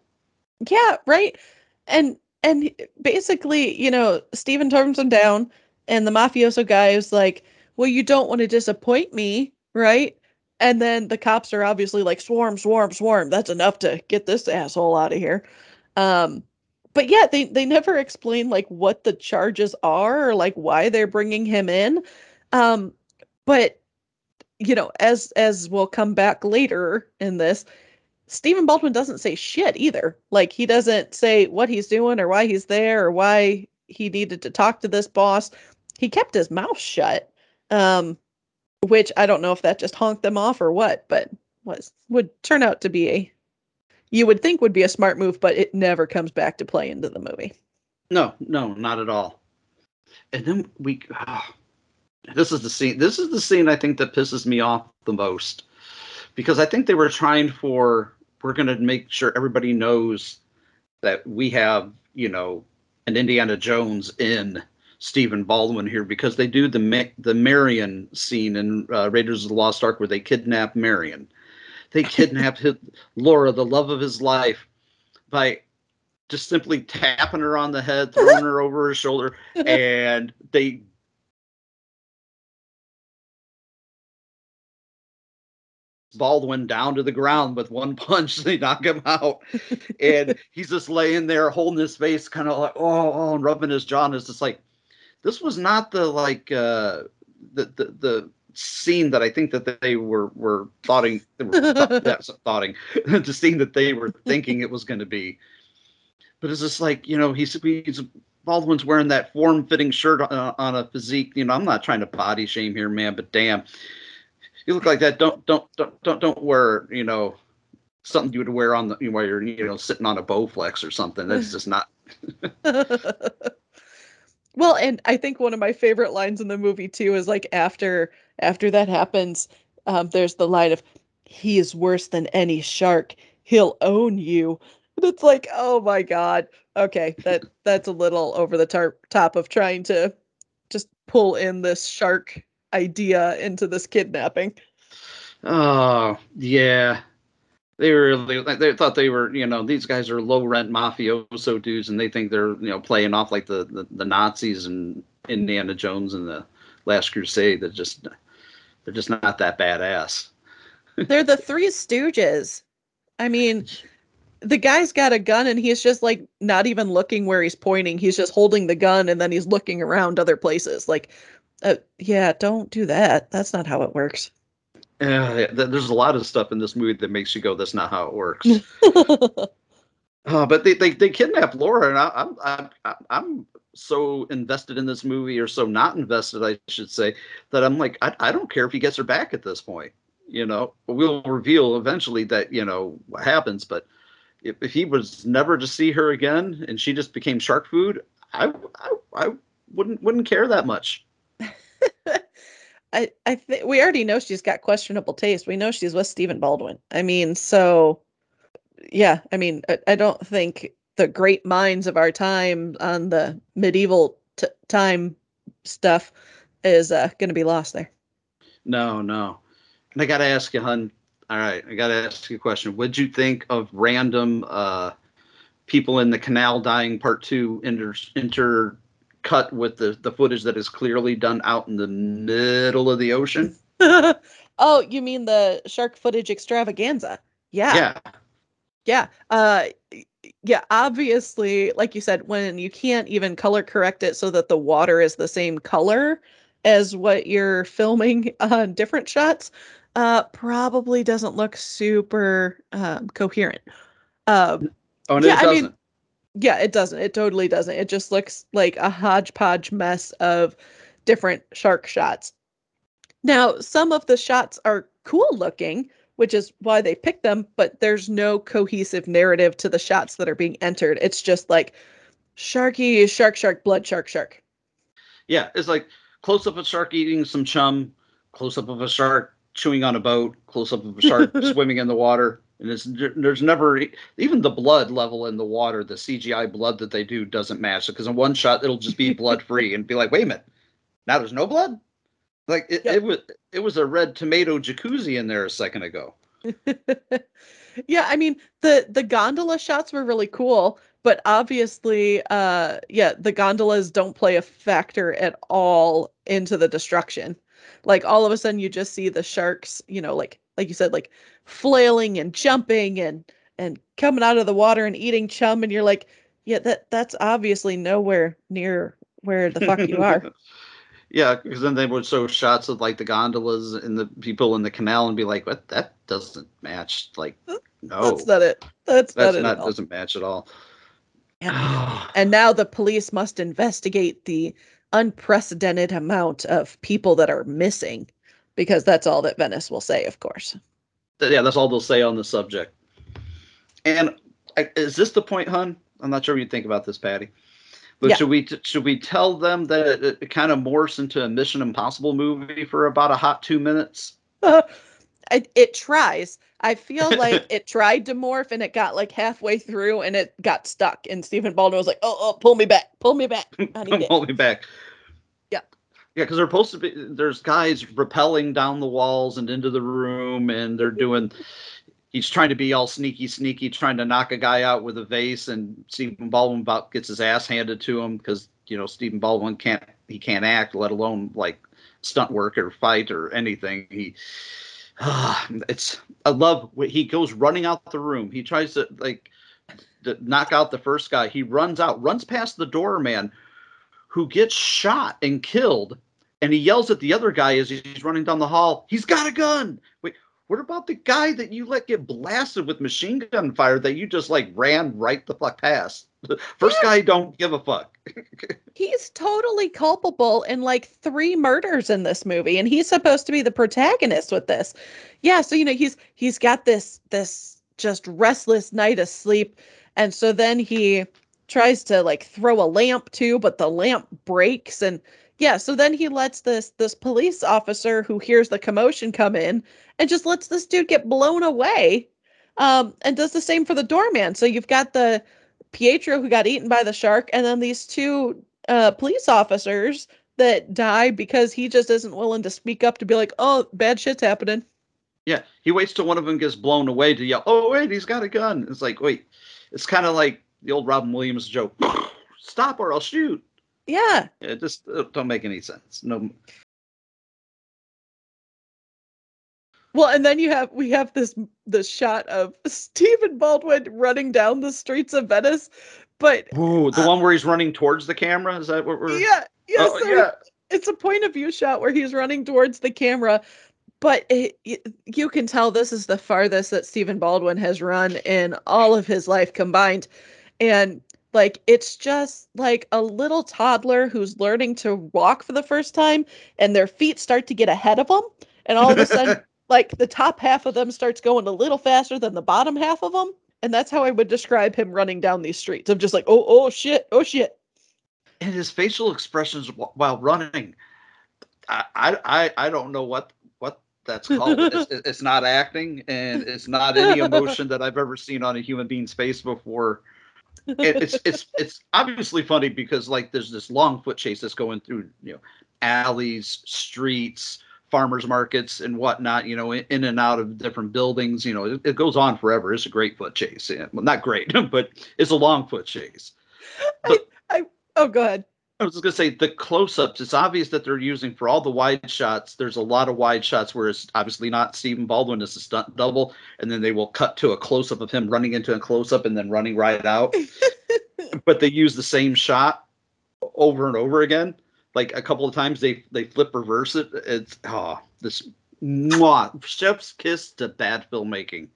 yeah, right. And and basically, you know, Stephen turns him down, and the mafioso guy is like, "Well, you don't want to disappoint me, right?" And then the cops are obviously like, "Swarm, swarm, swarm. That's enough to get this asshole out of here." Um, but yeah, they they never explain like what the charges are or like why they're bringing him in. Um, but you know, as as we'll come back later in this, Stephen Baldwin doesn't say shit either. Like he doesn't say what he's doing or why he's there or why he needed to talk to this boss. He kept his mouth shut. Um which I don't know if that just honked them off or what, but was would turn out to be a you would think would be a smart move, but it never comes back to play into the movie. No, no, not at all. And then we, ah, this is the scene. This is the scene I think that pisses me off the most, because I think they were trying for. We're going to make sure everybody knows that we have, you know, an Indiana Jones in Stephen Baldwin here because they do the Ma- the Marion scene in uh, Raiders of the Lost Ark where they kidnap Marion. They kidnap his, Laura, the love of his life, by just simply tapping her on the head, throwing her over her shoulder, and they Baldwin down to the ground with one punch. They knock him out, and he's just laying there holding his face, kind of like oh, oh, and rubbing his jaw. And it's just like this was not the like uh, the the the scene that I think that they were were thoughting they were th- that's thoughting the scene that they were thinking it was going to be. But it's just like you know he's he's Baldwin's wearing that form fitting shirt on, on a physique. You know I'm not trying to body shame here, man, but damn, you look like that. Don't don't don't don't don't wear you know something you would wear on the while you're you know sitting on a Bowflex or something. That's just not. well, and I think one of my favorite lines in the movie too is like after after that happens, um, there's the line of "He is worse than any shark. He'll own you." And it's like, oh my god. Okay, that that's a little over the tar- top of trying to just pull in this shark idea into this kidnapping. Oh yeah, they really they thought they were you know these guys are low rent mafioso dudes and they think they're you know playing off like the the, the Nazis and Indiana Jones and the Last Crusade. That just they're just not that badass. they're the Three Stooges. I mean, the guy's got a gun and he's just like not even looking where he's pointing. He's just holding the gun and then he's looking around other places. Like, uh, yeah, don't do that. That's not how it works. Yeah, there's a lot of stuff in this movie that makes you go, "That's not how it works." uh, but they, they they kidnap Laura, and I, I'm I'm I'm so invested in this movie, or so not invested, I should say, that I'm like, I, I don't care if he gets her back at this point. You know, we'll reveal eventually that you know what happens, but if, if he was never to see her again and she just became shark food, I I, I wouldn't wouldn't care that much. I I think we already know she's got questionable taste. We know she's with Stephen Baldwin. I mean, so yeah, I mean, I, I don't think the great minds of our time on the medieval t- time stuff is uh, going to be lost there. No, no. And I got to ask you, hun. All right, I got to ask you a question. What'd you think of random uh, people in the canal dying part two inter, inter cut with the the footage that is clearly done out in the middle of the ocean. oh, you mean the shark footage extravaganza? Yeah. Yeah. Yeah. Uh yeah, obviously, like you said, when you can't even color correct it so that the water is the same color as what you're filming on different shots, uh probably doesn't look super um, coherent. Um, oh, no, yeah, it doesn't. I mean, yeah, it doesn't. It totally doesn't. It just looks like a hodgepodge mess of different shark shots. Now, some of the shots are cool looking, which is why they picked them, but there's no cohesive narrative to the shots that are being entered. It's just like sharky, shark, shark, blood, shark, shark. Yeah, it's like close up of a shark eating some chum, close up of a shark chewing on a boat, close up of a shark swimming in the water, and it's there's never even the blood level in the water the cgi blood that they do doesn't match because in one shot it'll just be blood free and be like wait a minute now there's no blood? Like it, it was it was a red tomato jacuzzi in there a second ago. Yeah i mean the the gondola shots were really cool but obviously uh yeah the gondolas don't play a factor at all into the destruction. Like all of a sudden you just see the sharks you know like like you said like flailing and jumping and and coming out of the water and eating chum and you're like yeah that that's obviously nowhere near where the fuck you are. Yeah because then they would show shots of like the gondolas and the people in the canal and be like what? That doesn't match like no. that's not it. That's, that's not, not it doesn't match at all. And, and now the police must investigate the unprecedented amount of people that are missing because that's all that Venice will say, of course. Yeah, that's all they'll say on the subject. And is this the point, hun? I'm not sure what you think about this, Patty. But yeah. should we should we tell them that it, it, kind of morphs into a Mission Impossible movie for about a hot two minutes? Uh, it, it tries. I feel like it tried to morph and it got like halfway through and it got stuck. And Stephen Baldwin was like, "Oh, oh, pull me back, pull me back, pull me back." Yeah, because they're supposed to be. There's guys rappelling down the walls and into the room, and they're doing. He's trying to be all sneaky, sneaky, trying to knock a guy out with a vase, and Stephen Baldwin about gets his ass handed to him because you know Stephen Baldwin can't he can't act, let alone like stunt work or fight or anything. He it's I love he goes running out the room. He tries to like to knock out the first guy. He runs out, runs past the doorman, who gets shot and killed, and he yells at the other guy as he's running down the hall. He's got a gun. Wait, what about the guy that you let get blasted with machine gun fire that you just like ran right the fuck past? First guy don't give a fuck. He's totally culpable in like three murders in this movie, and he's supposed to be the protagonist with this. Yeah, so you know he's he's got this this just restless night of sleep, and so then he tries to like throw a lamp too, but the lamp breaks, and yeah, so then he lets this this police officer who hears the commotion come in and just lets this dude get blown away. Um, and does the same for the doorman. So you've got the Pietro who got eaten by the shark, and then these two uh, police officers that die because he just isn't willing to speak up to be like, "Oh, bad shit's happening." Yeah, he waits till one of them gets blown away to yell, "Oh wait, he's got a gun!" It's like, wait, it's kind of like the old Robin Williams joke: "Stop or I'll shoot." Yeah, It just it don't make any sense. No, Well, and then you have we have this this shot of Stephen Baldwin running down the streets of Venice, but Ooh, the one where he's running towards the camera. Is that what we're? Uh, yeah, yeah, Oh, so yeah. it's a point of view shot where he's running towards the camera, but it, it- you can tell this is the farthest that Stephen Baldwin has run in all of his life combined, and like it's just like a little toddler who's learning to walk for the first time, and their feet start to get ahead of them, and all of a sudden. like the top half of them starts going a little faster than the bottom half of them and that's how i would describe him running down these streets I'm just like oh oh shit oh shit and his facial expressions while running, I I I, don't know what what that's called. it's, it's not acting, and it's not any emotion that I've ever seen on a human being's face before. And it's it's it's obviously funny because like there's this long foot chase that's going through you know alleys, streets, farmers markets, and whatnot. You know, in, in and out of different buildings. You know, it, it goes on forever. It's a great foot chase. Yeah, well, not great, but it's a long foot chase. i I oh go ahead I was just gonna say the close-ups. It's obvious that they're using for all the wide shots. There's a lot of wide shots where it's obviously not Stephen Baldwin. It's a stunt double, and then they will cut to a close-up of him running into a close-up and then running right out. but they use the same shot over and over again. Like a couple of times, they they flip reverse it. It's oh this mwah, chef's kiss to bad filmmaking.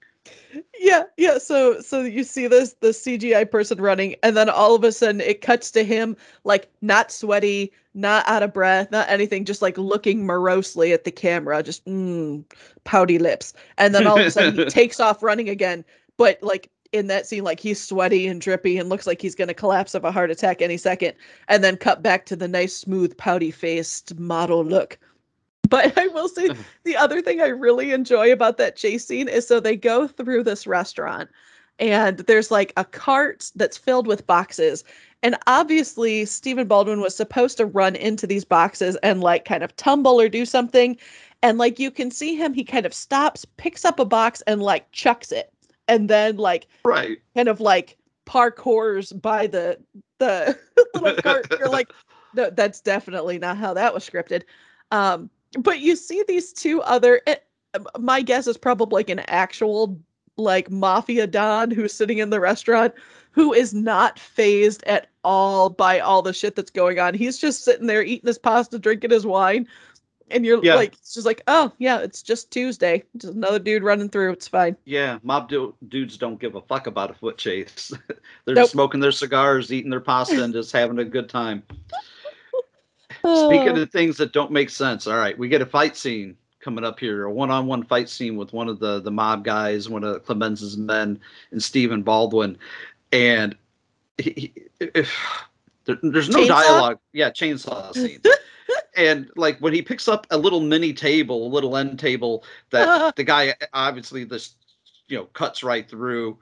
Yeah yeah so so you see this the cgi person running and then all of a sudden it cuts to him like not sweaty not out of breath not anything just like looking morosely at the camera just mm, pouty lips. And then all of a sudden he takes off running again but like in that scene like he's sweaty and drippy and looks like he's going to collapse of a heart attack any second and then cut back to the nice smooth pouty faced model look but I will say the other thing I really enjoy about that chase scene is so they go through this restaurant and there's like a cart that's filled with boxes. And obviously, Stephen Baldwin was supposed to run into these boxes and like kind of tumble or do something. And like you can see him, he kind of stops, picks up a box, and like chucks it. And then like right kind of like parkours by the the little cart. You're like, no, that's definitely not how that was scripted. Um, but you see these two other. Eh, it, my guess is probably like an actual like mafia don who's sitting in the restaurant who is not phased at all by all the shit that's going on. He's just sitting there eating his pasta, drinking his wine. And you're Yeah. like, it's just like, oh yeah, it's just Tuesday. Just another dude running through. It's fine. Yeah, mob du- dudes don't give a fuck about a foot chase. They're Nope. just smoking their cigars, eating their pasta, and just having a good time. Speaking Oh. of things that don't make sense, all right, we get a fight scene coming up here, a one-on-one fight scene with one of the the mob guys, one of Clemenza's men, and Stephen Baldwin, and he, he- if there, there's no Chainsaw? dialogue, yeah, chainsaw scene. and like when he picks up a little mini table, a little end table that the guy obviously this you know cuts right through,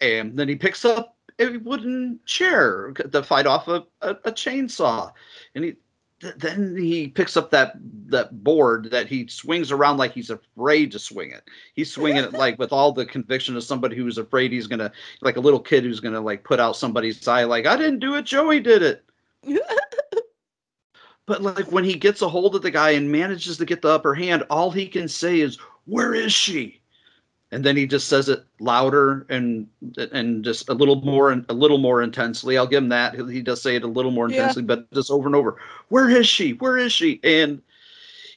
and then he picks up a wooden chair to fight off a, a, a chainsaw, and he th- then he picks up that that board that he swings around like he's afraid to swing it. He's swinging it like with all the conviction of somebody who's afraid he's gonna like a little kid who's gonna like put out somebody's eye. Like I didn't do it, Joey did it. But like when he gets a hold of the guy and manages to get the upper hand, all he can say is where is she? And then he just says it louder and and just a little more and a little more intensely. I'll give him that. He does say it a little more Yeah. intensely, but just over and over. Where is she? Where is she? And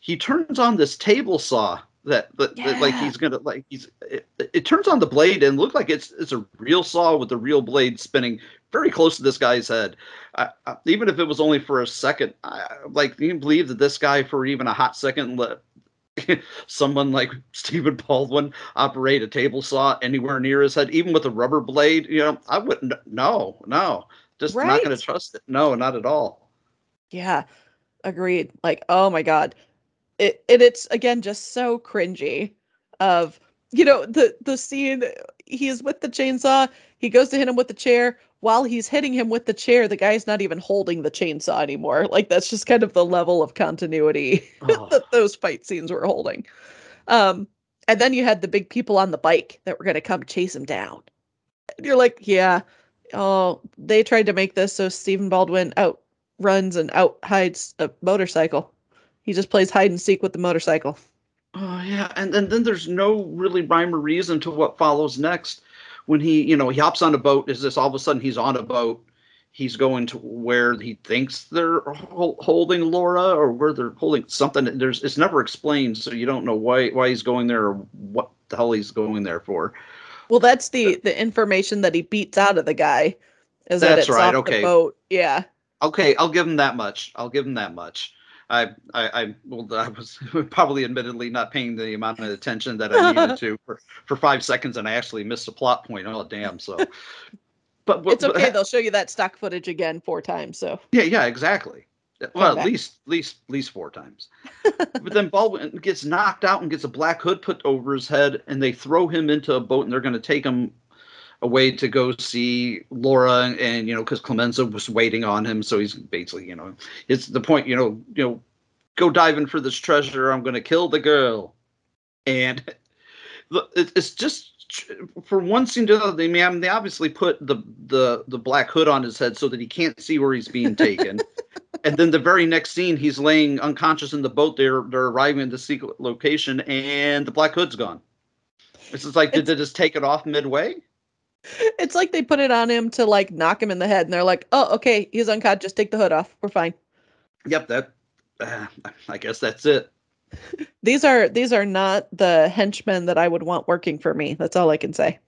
he turns on this table saw that, that, that, like he's gonna like he's it, it turns on the blade and look like it's it's a real saw with the real blade spinning very close to this guy's head. I, I, even if it was only for a second, I, like you can believe that this guy for even a hot second let someone like Stephen Baldwin operate a table saw anywhere near his head, even with a rubber blade. You know, I wouldn't. No, no, just not going to trust it. No, not at all. Yeah, agreed. Like, oh my god, it and it's again just so cringy. Of you know the the scene he is with the chainsaw, he goes to hit him with the chair. While he's hitting him with the chair, the guy's not even holding the chainsaw anymore. Like that's just kind of the level of continuity Oh. that those fight scenes were holding. Um, and then you had the big people on the bike that were going to come chase him down. And you're like, yeah, oh, they tried to make this so Stephen Baldwin outruns and out hides a motorcycle. He just plays hide and seek with the motorcycle. Oh yeah, and, and then there's no really rhyme or reason to what follows next. When he, you know, he hops on a boat. Is this all of a sudden he's on a boat? He's going to where he thinks they're holding Laura, or where they're holding something. There's it's never explained, so you don't know why why he's going there or what the hell he's going there for. Well, that's the the information that he beats out of the guy. Is that it's right, off okay. the boat? Yeah. Okay, I'll give him that much. I'll give him that much. I, I, I, well, I was probably admittedly not paying the amount of attention that I needed to for, for five seconds, and I actually missed a plot point. Oh, damn! So, but, but It's okay. They'll show you that stock footage again four times. So yeah, yeah, exactly. Well, back. at least, least, at least four times. but then Baldwin gets knocked out and gets a black hood put over his head, and they throw him into a boat, and they're going to take him away to go see Laura, and, and you know, because Clemenza was waiting on him, so he's basically, you know, it's the point, you know, you know, go diving for this treasure. I'm going to kill the girl, and it's just for one scene to another. They, I mean, they obviously put the the the black hood on his head so that he can't see where he's being taken. and then the very next scene, he's laying unconscious in the boat. They're they're arriving at the secret location, and the black hood's gone. It's just like, did they just take it off midway? It's like they put it on him to like knock him in the head, and they're like, "Oh, okay, he's unconscious. Just take the hood off. We're fine." Yep, that. Uh, I guess that's it. These are these are not the henchmen that I would want working for me. That's all I can say.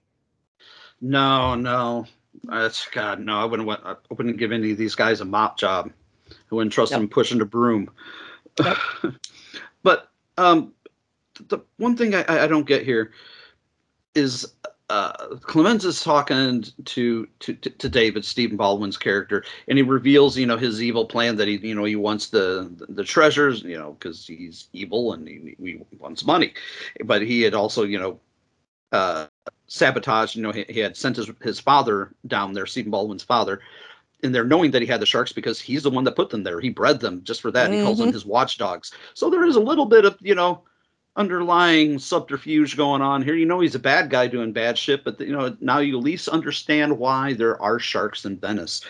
No, no, that's God. No, I wouldn't want. I wouldn't give any of these guys a mop job. I wouldn't trust them pushing a broom. but um, the one thing I, I don't get here is uh, Clemenza is talking to, to to David Stephen Baldwin's character, and he reveals you know his evil plan that he you know he wants the the treasures you know because he's evil and he, he wants money, but he had also you know uh, sabotaged you know he, he had sent his his father down there Stephen Baldwin's father. In there, knowing that he had the sharks because he's the one that put them there. He bred them just for that. He calls them Mhm. his watchdogs. So there is a little bit of, you know, underlying subterfuge going on here. You know, he's a bad guy doing bad shit, but you know, now you at least understand why there are sharks in Venice.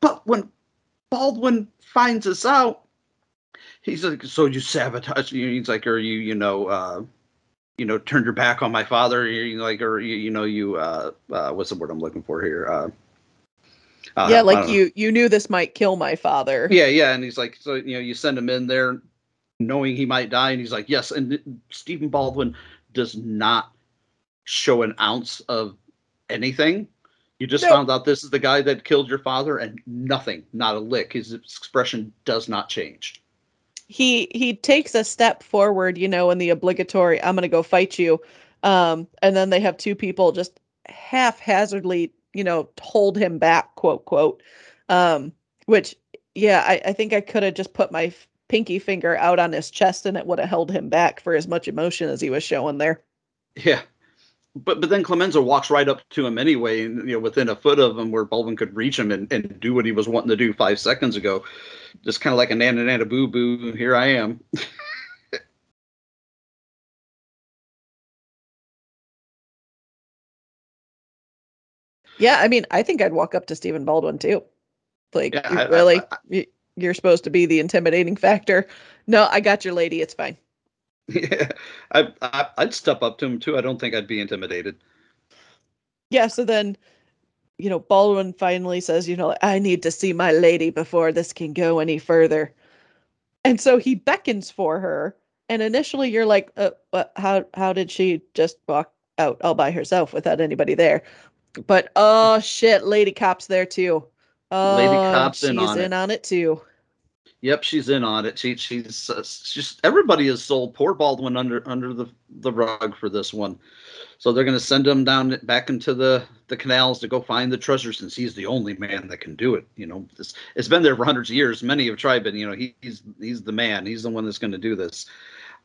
But when Baldwin finds this out, he's like, "So you sabotage?" Me. He's like, "Are you, you know, uh, you know, turned your back on my father? You like, or you, you know, you, uh, uh, what's the word I'm looking for here? Uh, uh, yeah, like don't know. you you knew this might kill my father. Yeah, yeah, and he's like, so you know, you send him in there, knowing he might die, and he's like, yes. And Stephen Baldwin does not show an ounce of anything. You just Nope. found out this is the guy that killed your father, and nothing, not a lick. His expression does not change. he he takes a step forward, you know, in the obligatory "I'm going to go fight you," um, and then they have two people just haphazardly, you know, hold him back, quote quote. Um, which, yeah, I, I think I could have just put my pinky finger out on his chest and it would have held him back for as much emotion as he was showing there. Yeah. But but then Clemenza walks right up to him anyway, and you know, within a foot of him where Baldwin could reach him and, and do what he was wanting to do five seconds ago. Just kind of like a nana nana boo boo, here I am. Yeah, I mean, I think I'd walk up to Stephen Baldwin too. Like, Yeah, I- I- really, You- you're supposed to be the intimidating factor. No, I got your lady. It's fine. Yeah, I, I I'd step up to him too. I don't think I'd be intimidated. Yeah, so then, you know, Baldwin finally says, you know, I need to see my lady before this can go any further. And so he beckons for her. And initially you're like, uh, what, how how did she just walk out all by herself without anybody there? But oh shit, Lady Cop's there too. Oh, Lady Cop's in she's on in it. on it too. Yep, she's in on it. She she's uh, just everybody is sold poor Baldwin under under the the rug for this one. So they're going to send him down back into the the canals to go find the treasure since he's the only man that can do it. You know, this, it's been there for hundreds of years. Many have tried, but you know, he, he's he's the man. He's the one that's going to do this.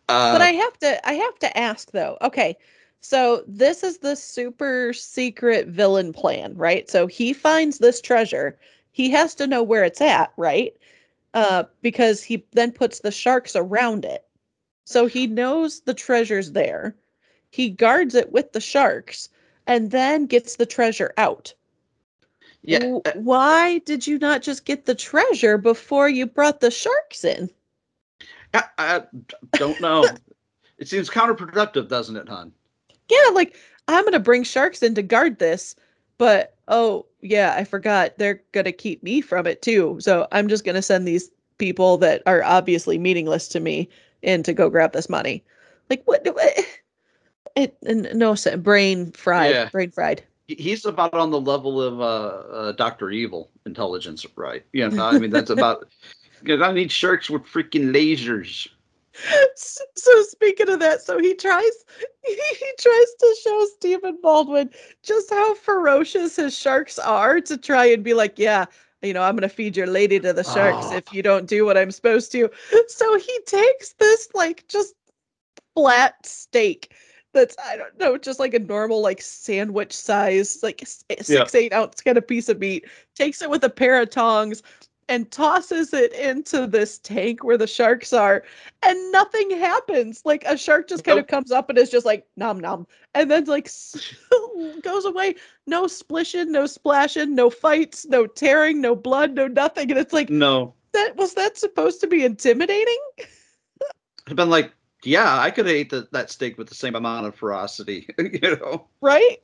Uh, but I have to I have to ask though. Okay. So this is the super secret villain plan, right? So he finds this treasure. He has to know where it's at, right? Uh because he then puts the sharks around it. So he knows the treasure's there. He guards it with the sharks and then gets the treasure out. yeah, W- uh, Why did you not just get the treasure before you brought the sharks in? I, I don't know. it seems counterproductive, doesn't it, hon? yeah, like I'm gonna bring sharks in to guard this, but oh yeah, I forgot they're gonna keep me from it too. So I'm just gonna send these people that are obviously meaningless to me in to go grab this money. Like what? what it no brain fried, Yeah. brain fried. He's about on the level of uh, uh, Doctor Evil intelligence, right? You know, I mean, that's about. because I need sharks with freaking lasers. So speaking of that, so he tries he tries to show Stephen Baldwin just how ferocious his sharks are to try and be like, yeah, you know, I'm gonna feed your lady to the sharks Oh. if you don't do what I'm supposed to. So he takes this like just flat steak that's I don't know, just like a normal like sandwich size, like eh, six eight ounce kind of piece of meat. Takes it with a pair of tongs and tosses it into this tank where the sharks are, and nothing happens. Like a shark just kind of comes up and is just like nom nom, and then like goes away. No splishing, no splashing, no fights, no tearing, no blood, no nothing. And it's like No, that was that supposed to be intimidating? I've been like, yeah, I could have ate the, that steak with the same amount of ferocity, you know. Right?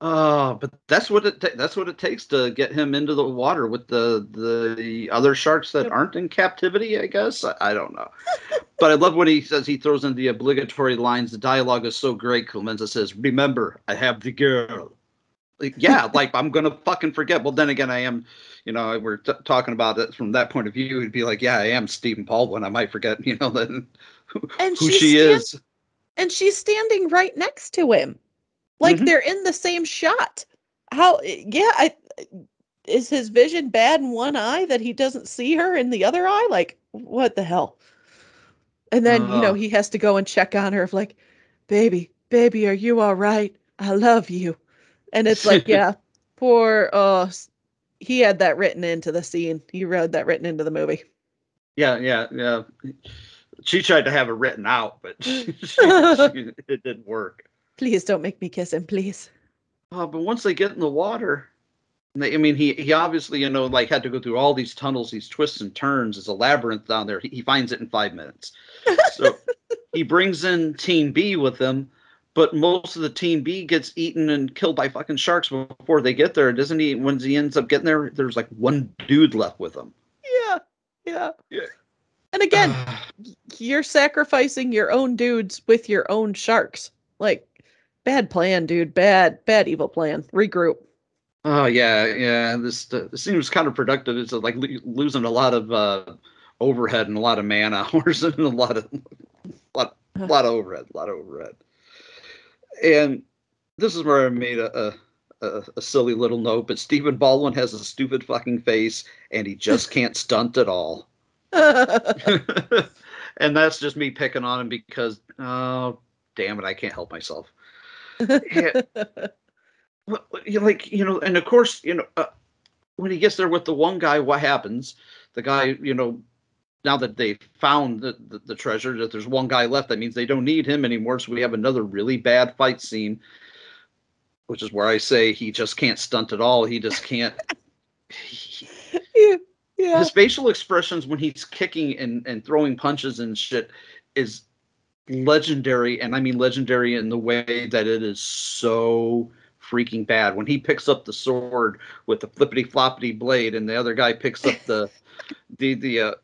Oh, but that's what it ta- that's what it takes to get him into the water with the the other sharks that aren't in captivity. I guess I, I don't know, but I love when he says he throws in the obligatory lines. The dialogue is so great. Clemenza says, "Remember, I have the girl." Like, yeah, like I'm gonna fucking forget. Well, then again, I am. You know, we're t- talking about it from that point of view. It'd be like, yeah, I am Stephen Baldwin. I might forget. You know, then who, And who she stands- is. and she's standing right next to him like Mhm. they're in the same shot. How yeah i is his vision bad in one eye that he doesn't see her in the other eye? Like what the hell? And then you know he has to go and check on her of like baby baby are you all right? I love you. And it's like yeah poor uh he had that written into the scene. He wrote that written into the movie. Yeah, yeah, yeah. She tried to have it written out, but she, she- it didn't work. Please don't make me kiss him please Uh, but once they get in the water, they, I mean, he he obviously you know like had to go through all these tunnels, these twists and turns. It's a labyrinth down there. He, he finds it in five minutes. So he brings in Team B with him, but most of the Team B gets eaten and killed by fucking sharks before they get there. Doesn't he? When he ends up getting there, there's like one dude left with him. yeah yeah Yeah. and again you're sacrificing your own dudes with your own sharks. Like, bad plan, dude. Bad, bad evil plan. Regroup. Oh yeah, yeah. This uh, this seems counterproductive. It's like lo- losing a lot of uh, overhead and a lot of man hours and a lot of lot lot of overhead, a lot of overhead. And this is where I made a, a a, a silly little note. But Stephen Baldwin has a stupid fucking face, and he just can't stunt at all. and that's just me picking on him because oh damn it, I can't help myself. Yeah. Like you know, and of course, you know, uh, when he gets there with the one guy, what happens? The guy, you know, now that they found the, the, the treasure, that there's one guy left, that means they don't need him anymore. So we have another really bad fight scene, which is where I say he just can't stunt at all. He just can't. he- yeah. yeah. his facial expressions when he's kicking and, and throwing punches and shit is legendary, and I mean legendary in the way that it is so freaking bad. When he picks up the sword with the flippity floppity blade, and the other guy picks up the the the uh,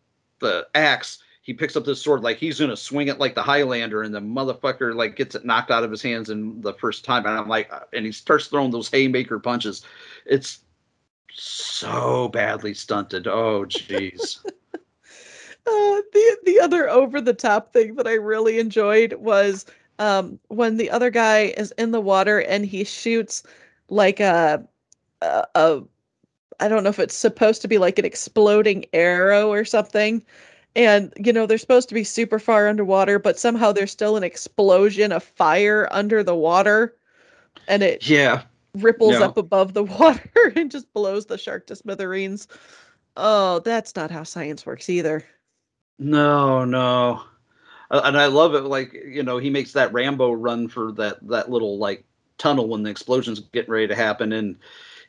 the axe, he picks up this sword like he's gonna swing it like the Highlander, and the motherfucker like gets it knocked out of his hands in the first time, and I'm like, uh, and he starts throwing those haymaker punches. It's so badly stunted. Oh, jeez. Uh, the the other over the top thing that I really enjoyed was um, when the other guy is in the water and he shoots like a, a a I don't know if it's supposed to be like an exploding arrow or something. And you know they're supposed to be super far underwater, but somehow there's still an explosion of fire under the water, and it yeah ripples No. up above the water and just blows the shark to smithereens. Oh, that's not how science works either. No, no. And I love it. Like you know, he makes that Rambo run for that that little like tunnel when the explosion's getting ready to happen, and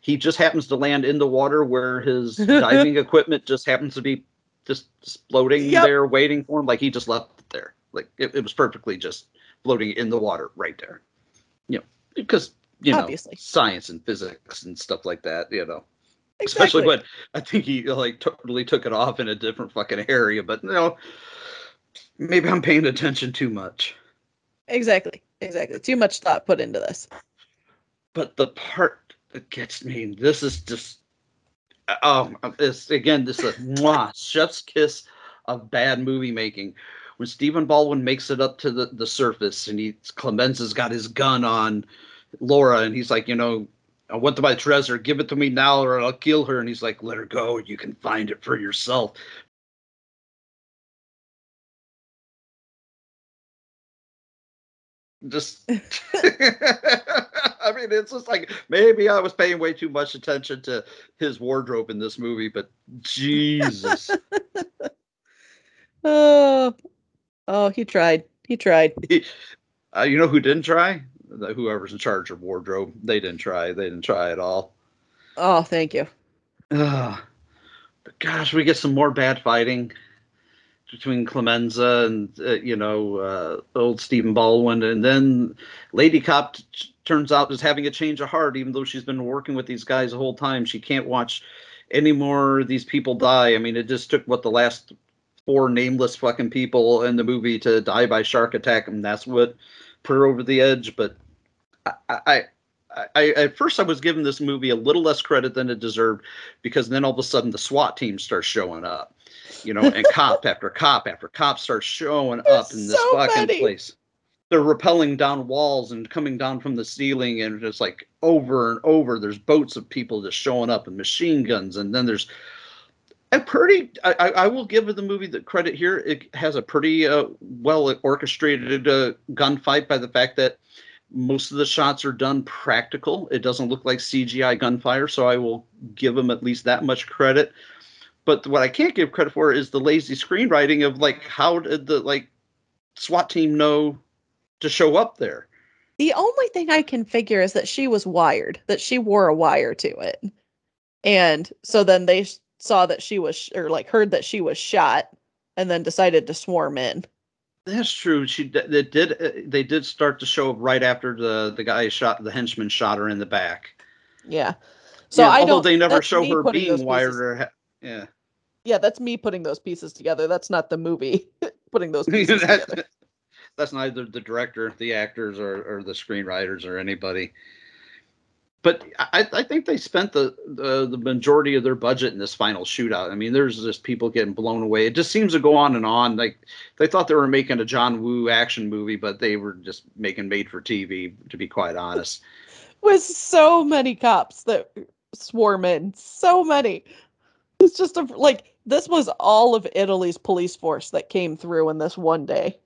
he just happens to land in the water where his diving equipment just happens to be just floating Yep. there, waiting for him. Like he just left it there. Like it, it was perfectly just floating in the water right there. You know, because you know Obviously. science and physics and stuff like that. You know especially when I think he like totally took it off in a different fucking area. But you know, maybe I'm paying attention too much. Exactly. Exactly. Too much thought put into this. But the part that gets me, this is just, oh, it's again, this is a mwah, chef's kiss of bad movie making. When Stephen Baldwin makes it up to the, the surface and he Clemenza's got his gun on Laura and he's like, you know, I want my treasure, give it to me now or I'll kill her. And he's like, let her go, you can find it for yourself. Just I mean, it's just like maybe I was paying way too much attention to his wardrobe in this movie, but Jesus. Oh, oh, he tried. He tried. uh, you know who didn't try? The- Whoever's in charge of wardrobe. They didn't try. They didn't try at all. Oh, thank you. Ugh. but gosh, we get some more bad fighting between Clemenza and uh, you know uh, old Stephen Baldwin, and then Lady Cop t- turns out is having a change of heart, even though she's been working with these guys the whole time. She can't watch any more these people die. I mean, it just took what the last four nameless fucking people in the movie to die by shark attack, and that's what put her over the edge. But I, I, I, at first I was giving this movie a little less credit than it deserved because then all of a sudden the SWAT team starts showing up, you know, and cop after cop after cop starts showing up in this so fucking many. place. They're rappelling down walls and coming down from the ceiling, and just like over and over. There's boats of people just showing up and machine guns, and then there's a pretty. I, I I will give the movie the credit here. It has a pretty uh, well orchestrated uh, gunfight by the fact that most of the shots are done practical. It doesn't look like CGI gunfire, so I will give them at least that much credit. But what I can't give credit for is the lazy screenwriting of like how did the like SWAT team know to show up there? The only thing I can figure is that she was wired, that she wore a wire to it. And so then they saw that she was, or like heard that she was shot and then decided to swarm in. That's true. She they did uh, they did start to show up right after the the guy shot the henchman shot her in the back. Yeah. So Yeah, I although they never show her being wired or yeah. Yeah, that's me putting those pieces together. That's not the movie putting those pieces That- together. that's neither the director, the actors, or, or the screenwriters or anybody. But I, I think they spent the, the the majority of their budget in this final shootout. I mean, there's just people getting blown away. It just seems to go on and on. Like they thought they were making a John Woo action movie, but they were just making made for TV. To be quite honest, With so many cops that swarm in, so many. It's just a, like this was all of Italy's police force that came through in this one day.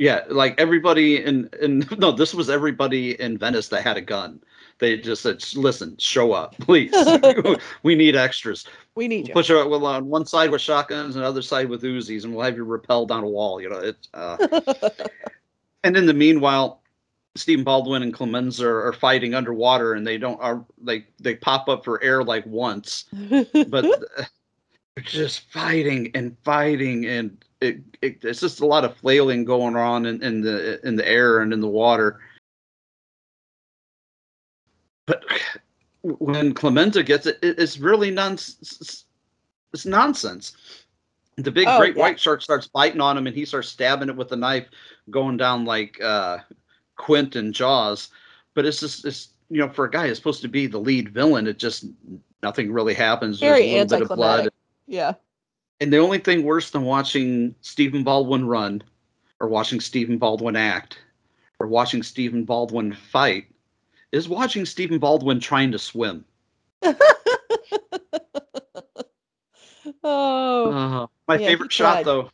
yeah, like everybody in in no, this was everybody in Venice that had a gun. They just said, "Listen, show up, please. we need extras." We need you. You well, on one side with shotguns and the other side with Uzis, and we'll have you rappel down a wall. You know, it's. Uh... and in the meanwhile, Stephen Baldwin and Clemenza are, are fighting underwater, and they don't are they they pop up for air like once, but they're just fighting and fighting and it, it, it's just a lot of flailing going on in, in the in the air and in the water but when clemenza gets it, it it's really nonsense it's nonsense the big Oh, great yeah. white shark starts biting on him and he starts stabbing it with a knife going down like uh quint and jaws but it's just it's you know for a guy who's supposed to be the lead villain it just nothing really happens Very there's a little bit of blood. Yeah. and the only thing worse than watching Stephen Baldwin run, or watching Stephen Baldwin act, or watching Stephen Baldwin fight, is watching Stephen Baldwin trying to swim. Oh. Uh, my yeah, favorite shot, though,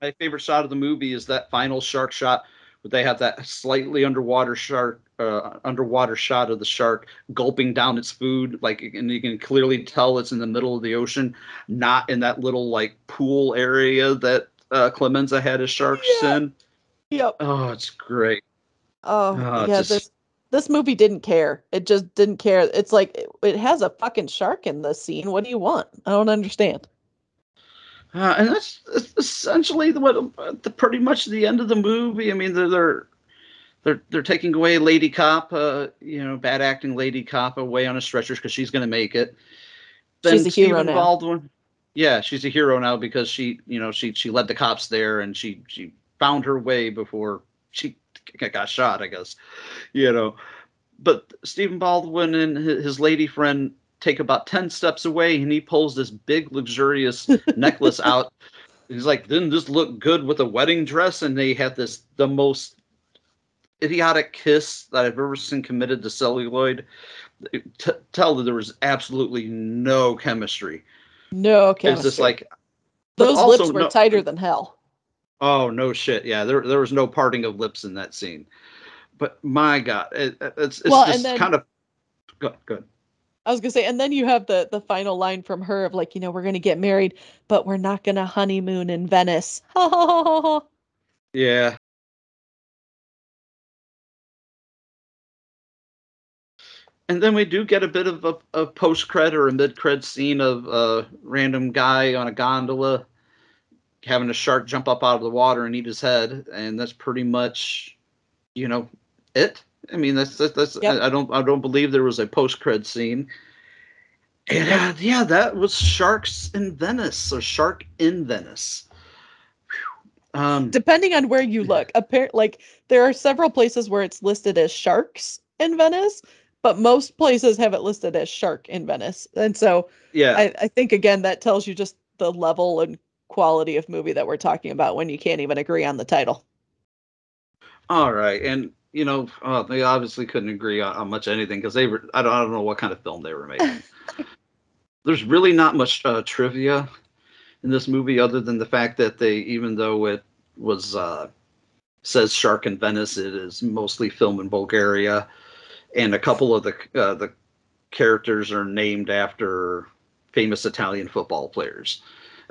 my favorite shot of the movie is that final shark shot where they have that slightly underwater shark, uh, underwater shot of the shark gulping down its food, like, and you can clearly tell it's in the middle of the ocean, not in that little like pool area that uh, Clemenza had his sharks Yeah. in. Yep. Oh, it's great. Oh, Oh, yeah. just- This this movie didn't care. It just didn't care. It's like it, it has a fucking shark in the scene. What do you want? I don't understand. Uh, and that's, that's essentially the, what the pretty much the end of the movie. I mean, they're they're they're, they're taking away Lady Cop, uh, you know, bad acting Lady Cop away on a stretcher because she's going to make it. She's a hero Stephen now. Baldwin, yeah, she's a hero now because she, you know, she she led the cops there and she she found her way before she got shot, I guess, you know. But Stephen Baldwin and his lady friend take about 10 steps away and he pulls this big luxurious necklace out. He's like, didn't this look good with a wedding dress? And they have this the most idiotic kiss that I've ever seen committed to celluloid. T- tell that there was absolutely no chemistry. No chemistry. It's just like those lips were no- tighter than hell. Oh no shit! Yeah, there there was no parting of lips in that scene. But my God, it, it's it's Well, just then- kind of good. Good. I was gonna say, and then you have the the final line from her of like, you know, we're gonna get married, but we're not gonna honeymoon in Venice. Yeah. And then we do get a bit of a, a post cred or a mid cred scene of a random guy on a gondola having a shark jump up out of the water and eat his head, and that's pretty much, you know, it. I mean, that's that's, that's Yep. I, I don't I don't believe there was a post cred scene. And uh, yeah, that was Sharks in Venice or Shark in Venice. Um, Depending on where you look, apparent like there are several places where it's listed as sharks in Venice, but most places have it listed as shark in Venice. And so yeah, I, I think again that tells you just the level and quality of movie that we're talking about when you can't even agree on the title. All right, and you know, uh, they obviously couldn't agree on, on much anything because they were. I don't, I don't know what kind of film they were making. There's really not much uh, trivia in this movie other than the fact that they, even though it was uh, says Shark in Venice, it is mostly filmed in Bulgaria, and a couple of the uh, the characters are named after famous Italian football players.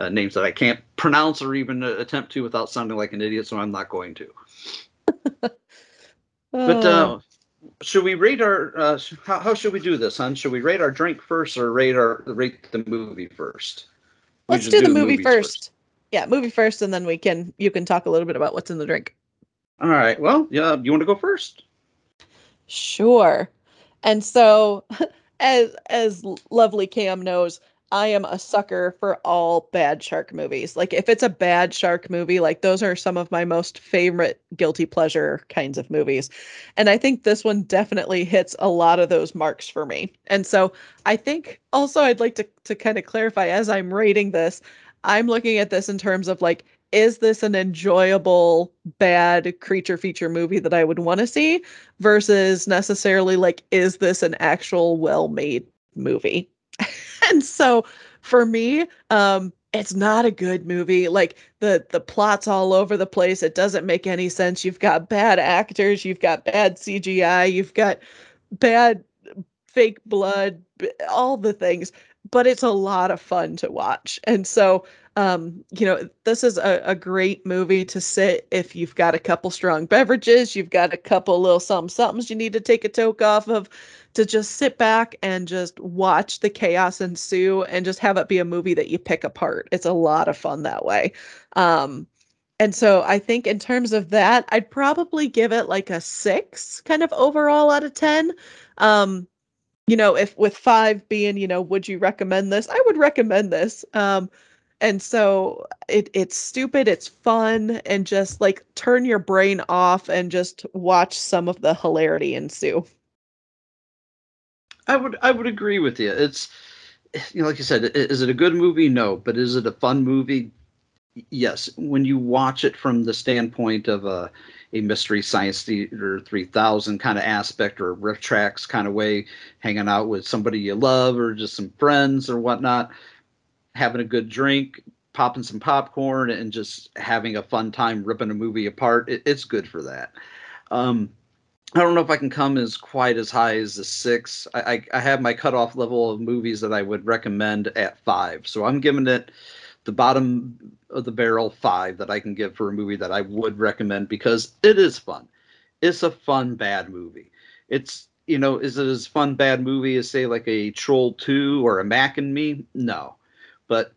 Uh, names that I can't pronounce or even uh, attempt to without sounding like an idiot, so I'm not going to. But Oh. uh, should we rate our? Uh, how, how should we do this, hon? Should we rate our drink first, or rate our rate the movie first? We let's do the movie movies first. Yeah, movie first, and then we can you can talk a little bit about what's in the drink. All right. Well, yeah. You want to go first? Sure. And so as as lovely Cam knows, I am a sucker for all bad shark movies. Like if it's a bad shark movie, like those are some of my most favorite guilty pleasure kinds of movies. And I think this one definitely hits a lot of those marks for me. And so I think also I'd like to to kind of clarify as I'm rating this, I'm looking at this in terms of like is this an enjoyable bad creature feature movie that I would want to see versus necessarily like is this an actual well-made movie and so for me um it's not a good movie like the the plot's all over the place it doesn't make any sense you've got bad actors you've got bad cgi you've got bad fake blood all the things but it's a lot of fun to watch. And so Um, you know, this is a, a great movie to sit if you've got a couple strong beverages, you've got a couple little something somethings you need to take a toke off of, to just sit back and just watch the chaos ensue and just have it be a movie that you pick apart. It's a lot of fun that way. Um, and so I think in terms of that, I'd probably give it like a six kind of overall out of 10. Um, you know, if with five being, you know, would you recommend this? I would recommend this. Um, and so it it's stupid, it's fun, and just like turn your brain off and just watch some of the hilarity ensue. I would I would agree with you. It's you know, like you said, is it a good movie? No, but is it a fun movie? Yes. When you watch it from the standpoint of a a mystery science theater 3000 kind of aspect or RiffTrax kind of way, hanging out with somebody you love or just some friends or whatnot, having a good drink, popping some popcorn, and just having a fun time ripping a movie apart, it, it's good for that. Um, I don't know if I can come as quite as high as a six. I, I, I have my cutoff level of movies that I would recommend at five. So I'm giving it the bottom of the barrel five that I can give for a movie that I would recommend because it is fun. It's a fun bad movie. It's you know, is it as fun bad movie as say like a Troll Two or a Mac and Me? No, but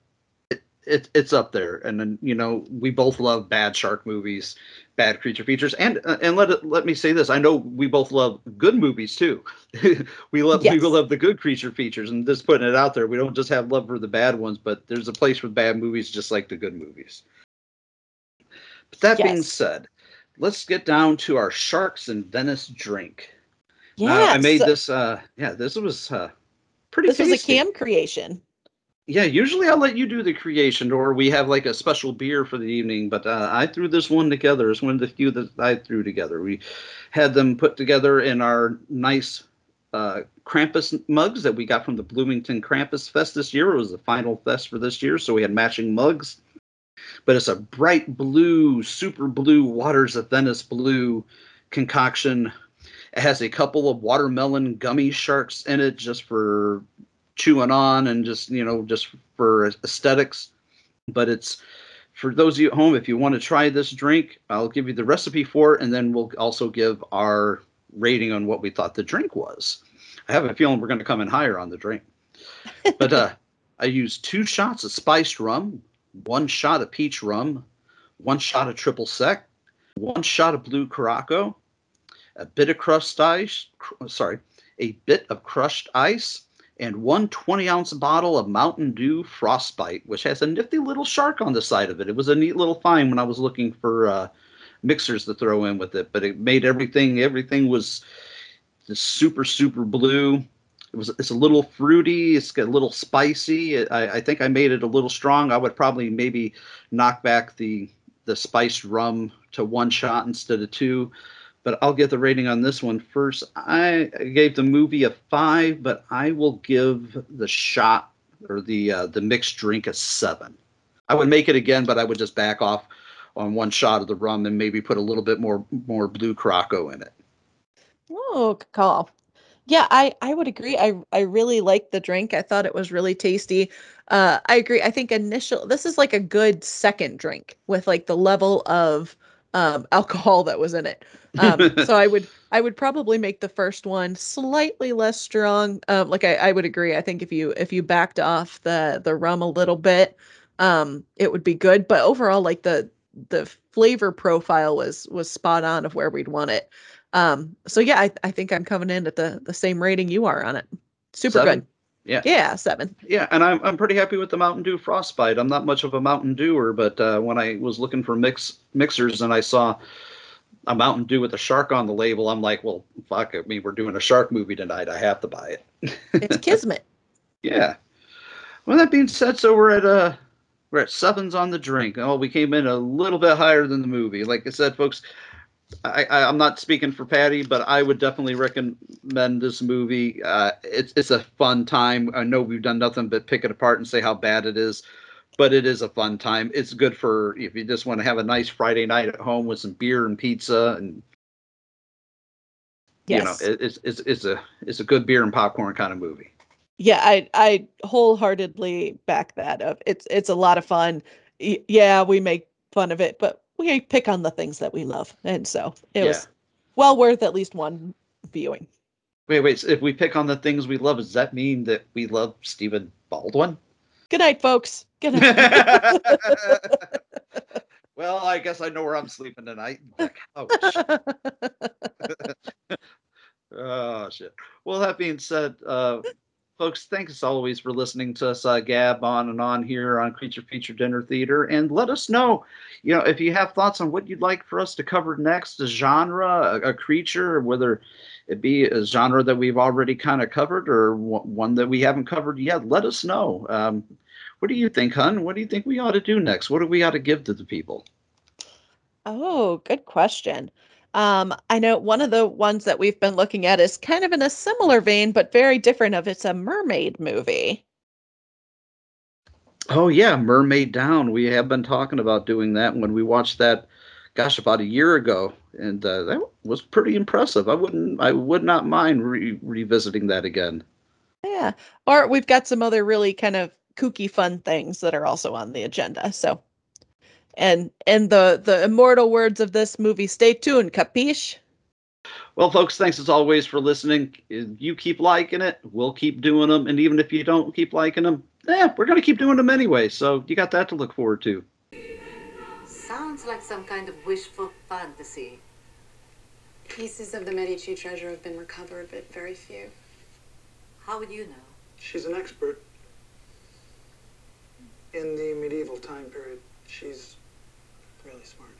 it, it it's up there. And then you know, we both love bad shark movies, bad creature features, and uh, and let it, let me say this: I know we both love good movies too. we love Yes. we love the good creature features, and just putting it out there, we don't just have love for the bad ones, but there's a place for bad movies just like the good movies. But that being said, let's get down to our sharks and Venice drink. Uh, Yeah. I made so this. Uh, yeah, this was uh, pretty. this was a cam creation. Yeah, usually I'll let you do the creation, or we have like a special beer for the evening. But uh, I threw this one together. It's one of the few that I threw together. We had them put together in our nice uh, Krampus mugs that we got from the Bloomington Krampus Fest this year. It was the final fest for this year, so we had matching mugs. But it's a bright blue, super blue Waters of Venice blue concoction. It has a couple of watermelon gummy sharks in it just for chewing on and just you know just for aesthetics. But it's for those of you at home if you want to try this drink i'll give you the recipe for it and then we'll also give our rating on what we thought the drink was. I have a feeling we're going to come in higher on the drink. But uh i used two shots of spiced rum one shot of peach rum one shot of triple sec one shot of blue curaçao a bit of crushed ice cr- sorry a bit of crushed ice and one 20 ounce bottle of Mountain Dew Frostbite, which has a nifty little shark on the side of it. It was a neat little find when I was looking for uh, mixers to throw in with it, but it made everything, everything was super, super blue. It was, it's a little fruity. It's got a little spicy. I, I think I made it a little strong. I would probably maybe knock back the, the spiced rum to one shot instead of two but I'll get the rating on this one first. I gave the movie a five, but I will give the shot or the uh, the mixed drink a seven. I would make it again, but I would just back off on one shot of the rum and maybe put a little bit more more blue Curaçao in it. Oh, call. Yeah, I I would agree. I I really liked the drink. I thought it was really tasty. Uh, I agree. I think initial this is like a good second drink with like the level of um, alcohol that was in it. Um, so I would I would probably make the first one slightly less strong. Um, like I, I would agree. I think if you if you backed off the the rum a little bit, um, it would be good. But overall, like the the flavor profile was was spot on of where we'd want it. Um, so yeah, I, I think I'm coming in at the the same rating you are on it. Super Seven? good. Yeah. Yeah, seven. Yeah, and I'm I'm pretty happy with the Mountain Dew Frostbite. I'm not much of a Mountain Dewer, but uh, when I was looking for mix mixers and I saw a Mountain Dew with a shark on the label, I'm like, well, fuck. I mean, we're doing a shark movie tonight. I have to buy it. It's kismet. Yeah. Well, that being said, so we're at uh we're at sevens on the drink. Oh, we came in a little bit higher than the movie. Like I said, folks, I, I I'm not speaking for Patty, but I would definitely recommend this movie. Uh, it's it's a fun time. I know we've done nothing but pick it apart and say how bad it is, but it is a fun time. It's good for if you just want to have a nice Friday night at home with some beer and pizza and Yes. you know, it, it's it's it's a it's a good beer and popcorn kind of movie. Yeah, I I wholeheartedly back that up. It's it's a lot of fun. Y- yeah, we make fun of it, but we pick on the things that we love, and so it Yeah. was well worth at least one viewing. Wait, wait. So if we pick on the things we love, does that mean that we love Stephen Baldwin? Good night, folks. Good night. well, I guess I know where I'm sleeping tonight. The couch. oh shit. Well, that being said, uh, folks, thanks as always for listening to us uh, gab on and on here on Creature Feature Dinner Theater, and let us know, you know, if you have thoughts on what you'd like for us to cover next, a genre, a, a creature, whether it be a genre that we've already kind of covered or one one that we haven't covered yet. Let us know. Um, what do you think, hun? What do you think we ought to do next? What do we ought to give to the people? Oh, good question. Um, I know one of the ones that we've been looking at is kind of in a similar vein, but very different of it's a mermaid movie. Oh yeah, Mermaid Down. We have been talking about doing that when we watched that, gosh, about a year ago, and uh, that was pretty impressive. I wouldn't, I would not mind re- revisiting that again. Yeah. Or we've got some other really kind of kooky fun things that are also on the agenda. So and and the the immortal words of this movie, stay tuned, capiche? Well, folks, thanks as always for listening. If You keep liking it, we'll keep doing them, and even if you don't keep liking them, eh, we're gonna keep doing them anyway. So you got that to look forward to. Sounds like some kind of wishful fantasy. Pieces of the Medici treasure have been recovered, but very few. How would you know? She's an expert in the medieval time period. She's really smart.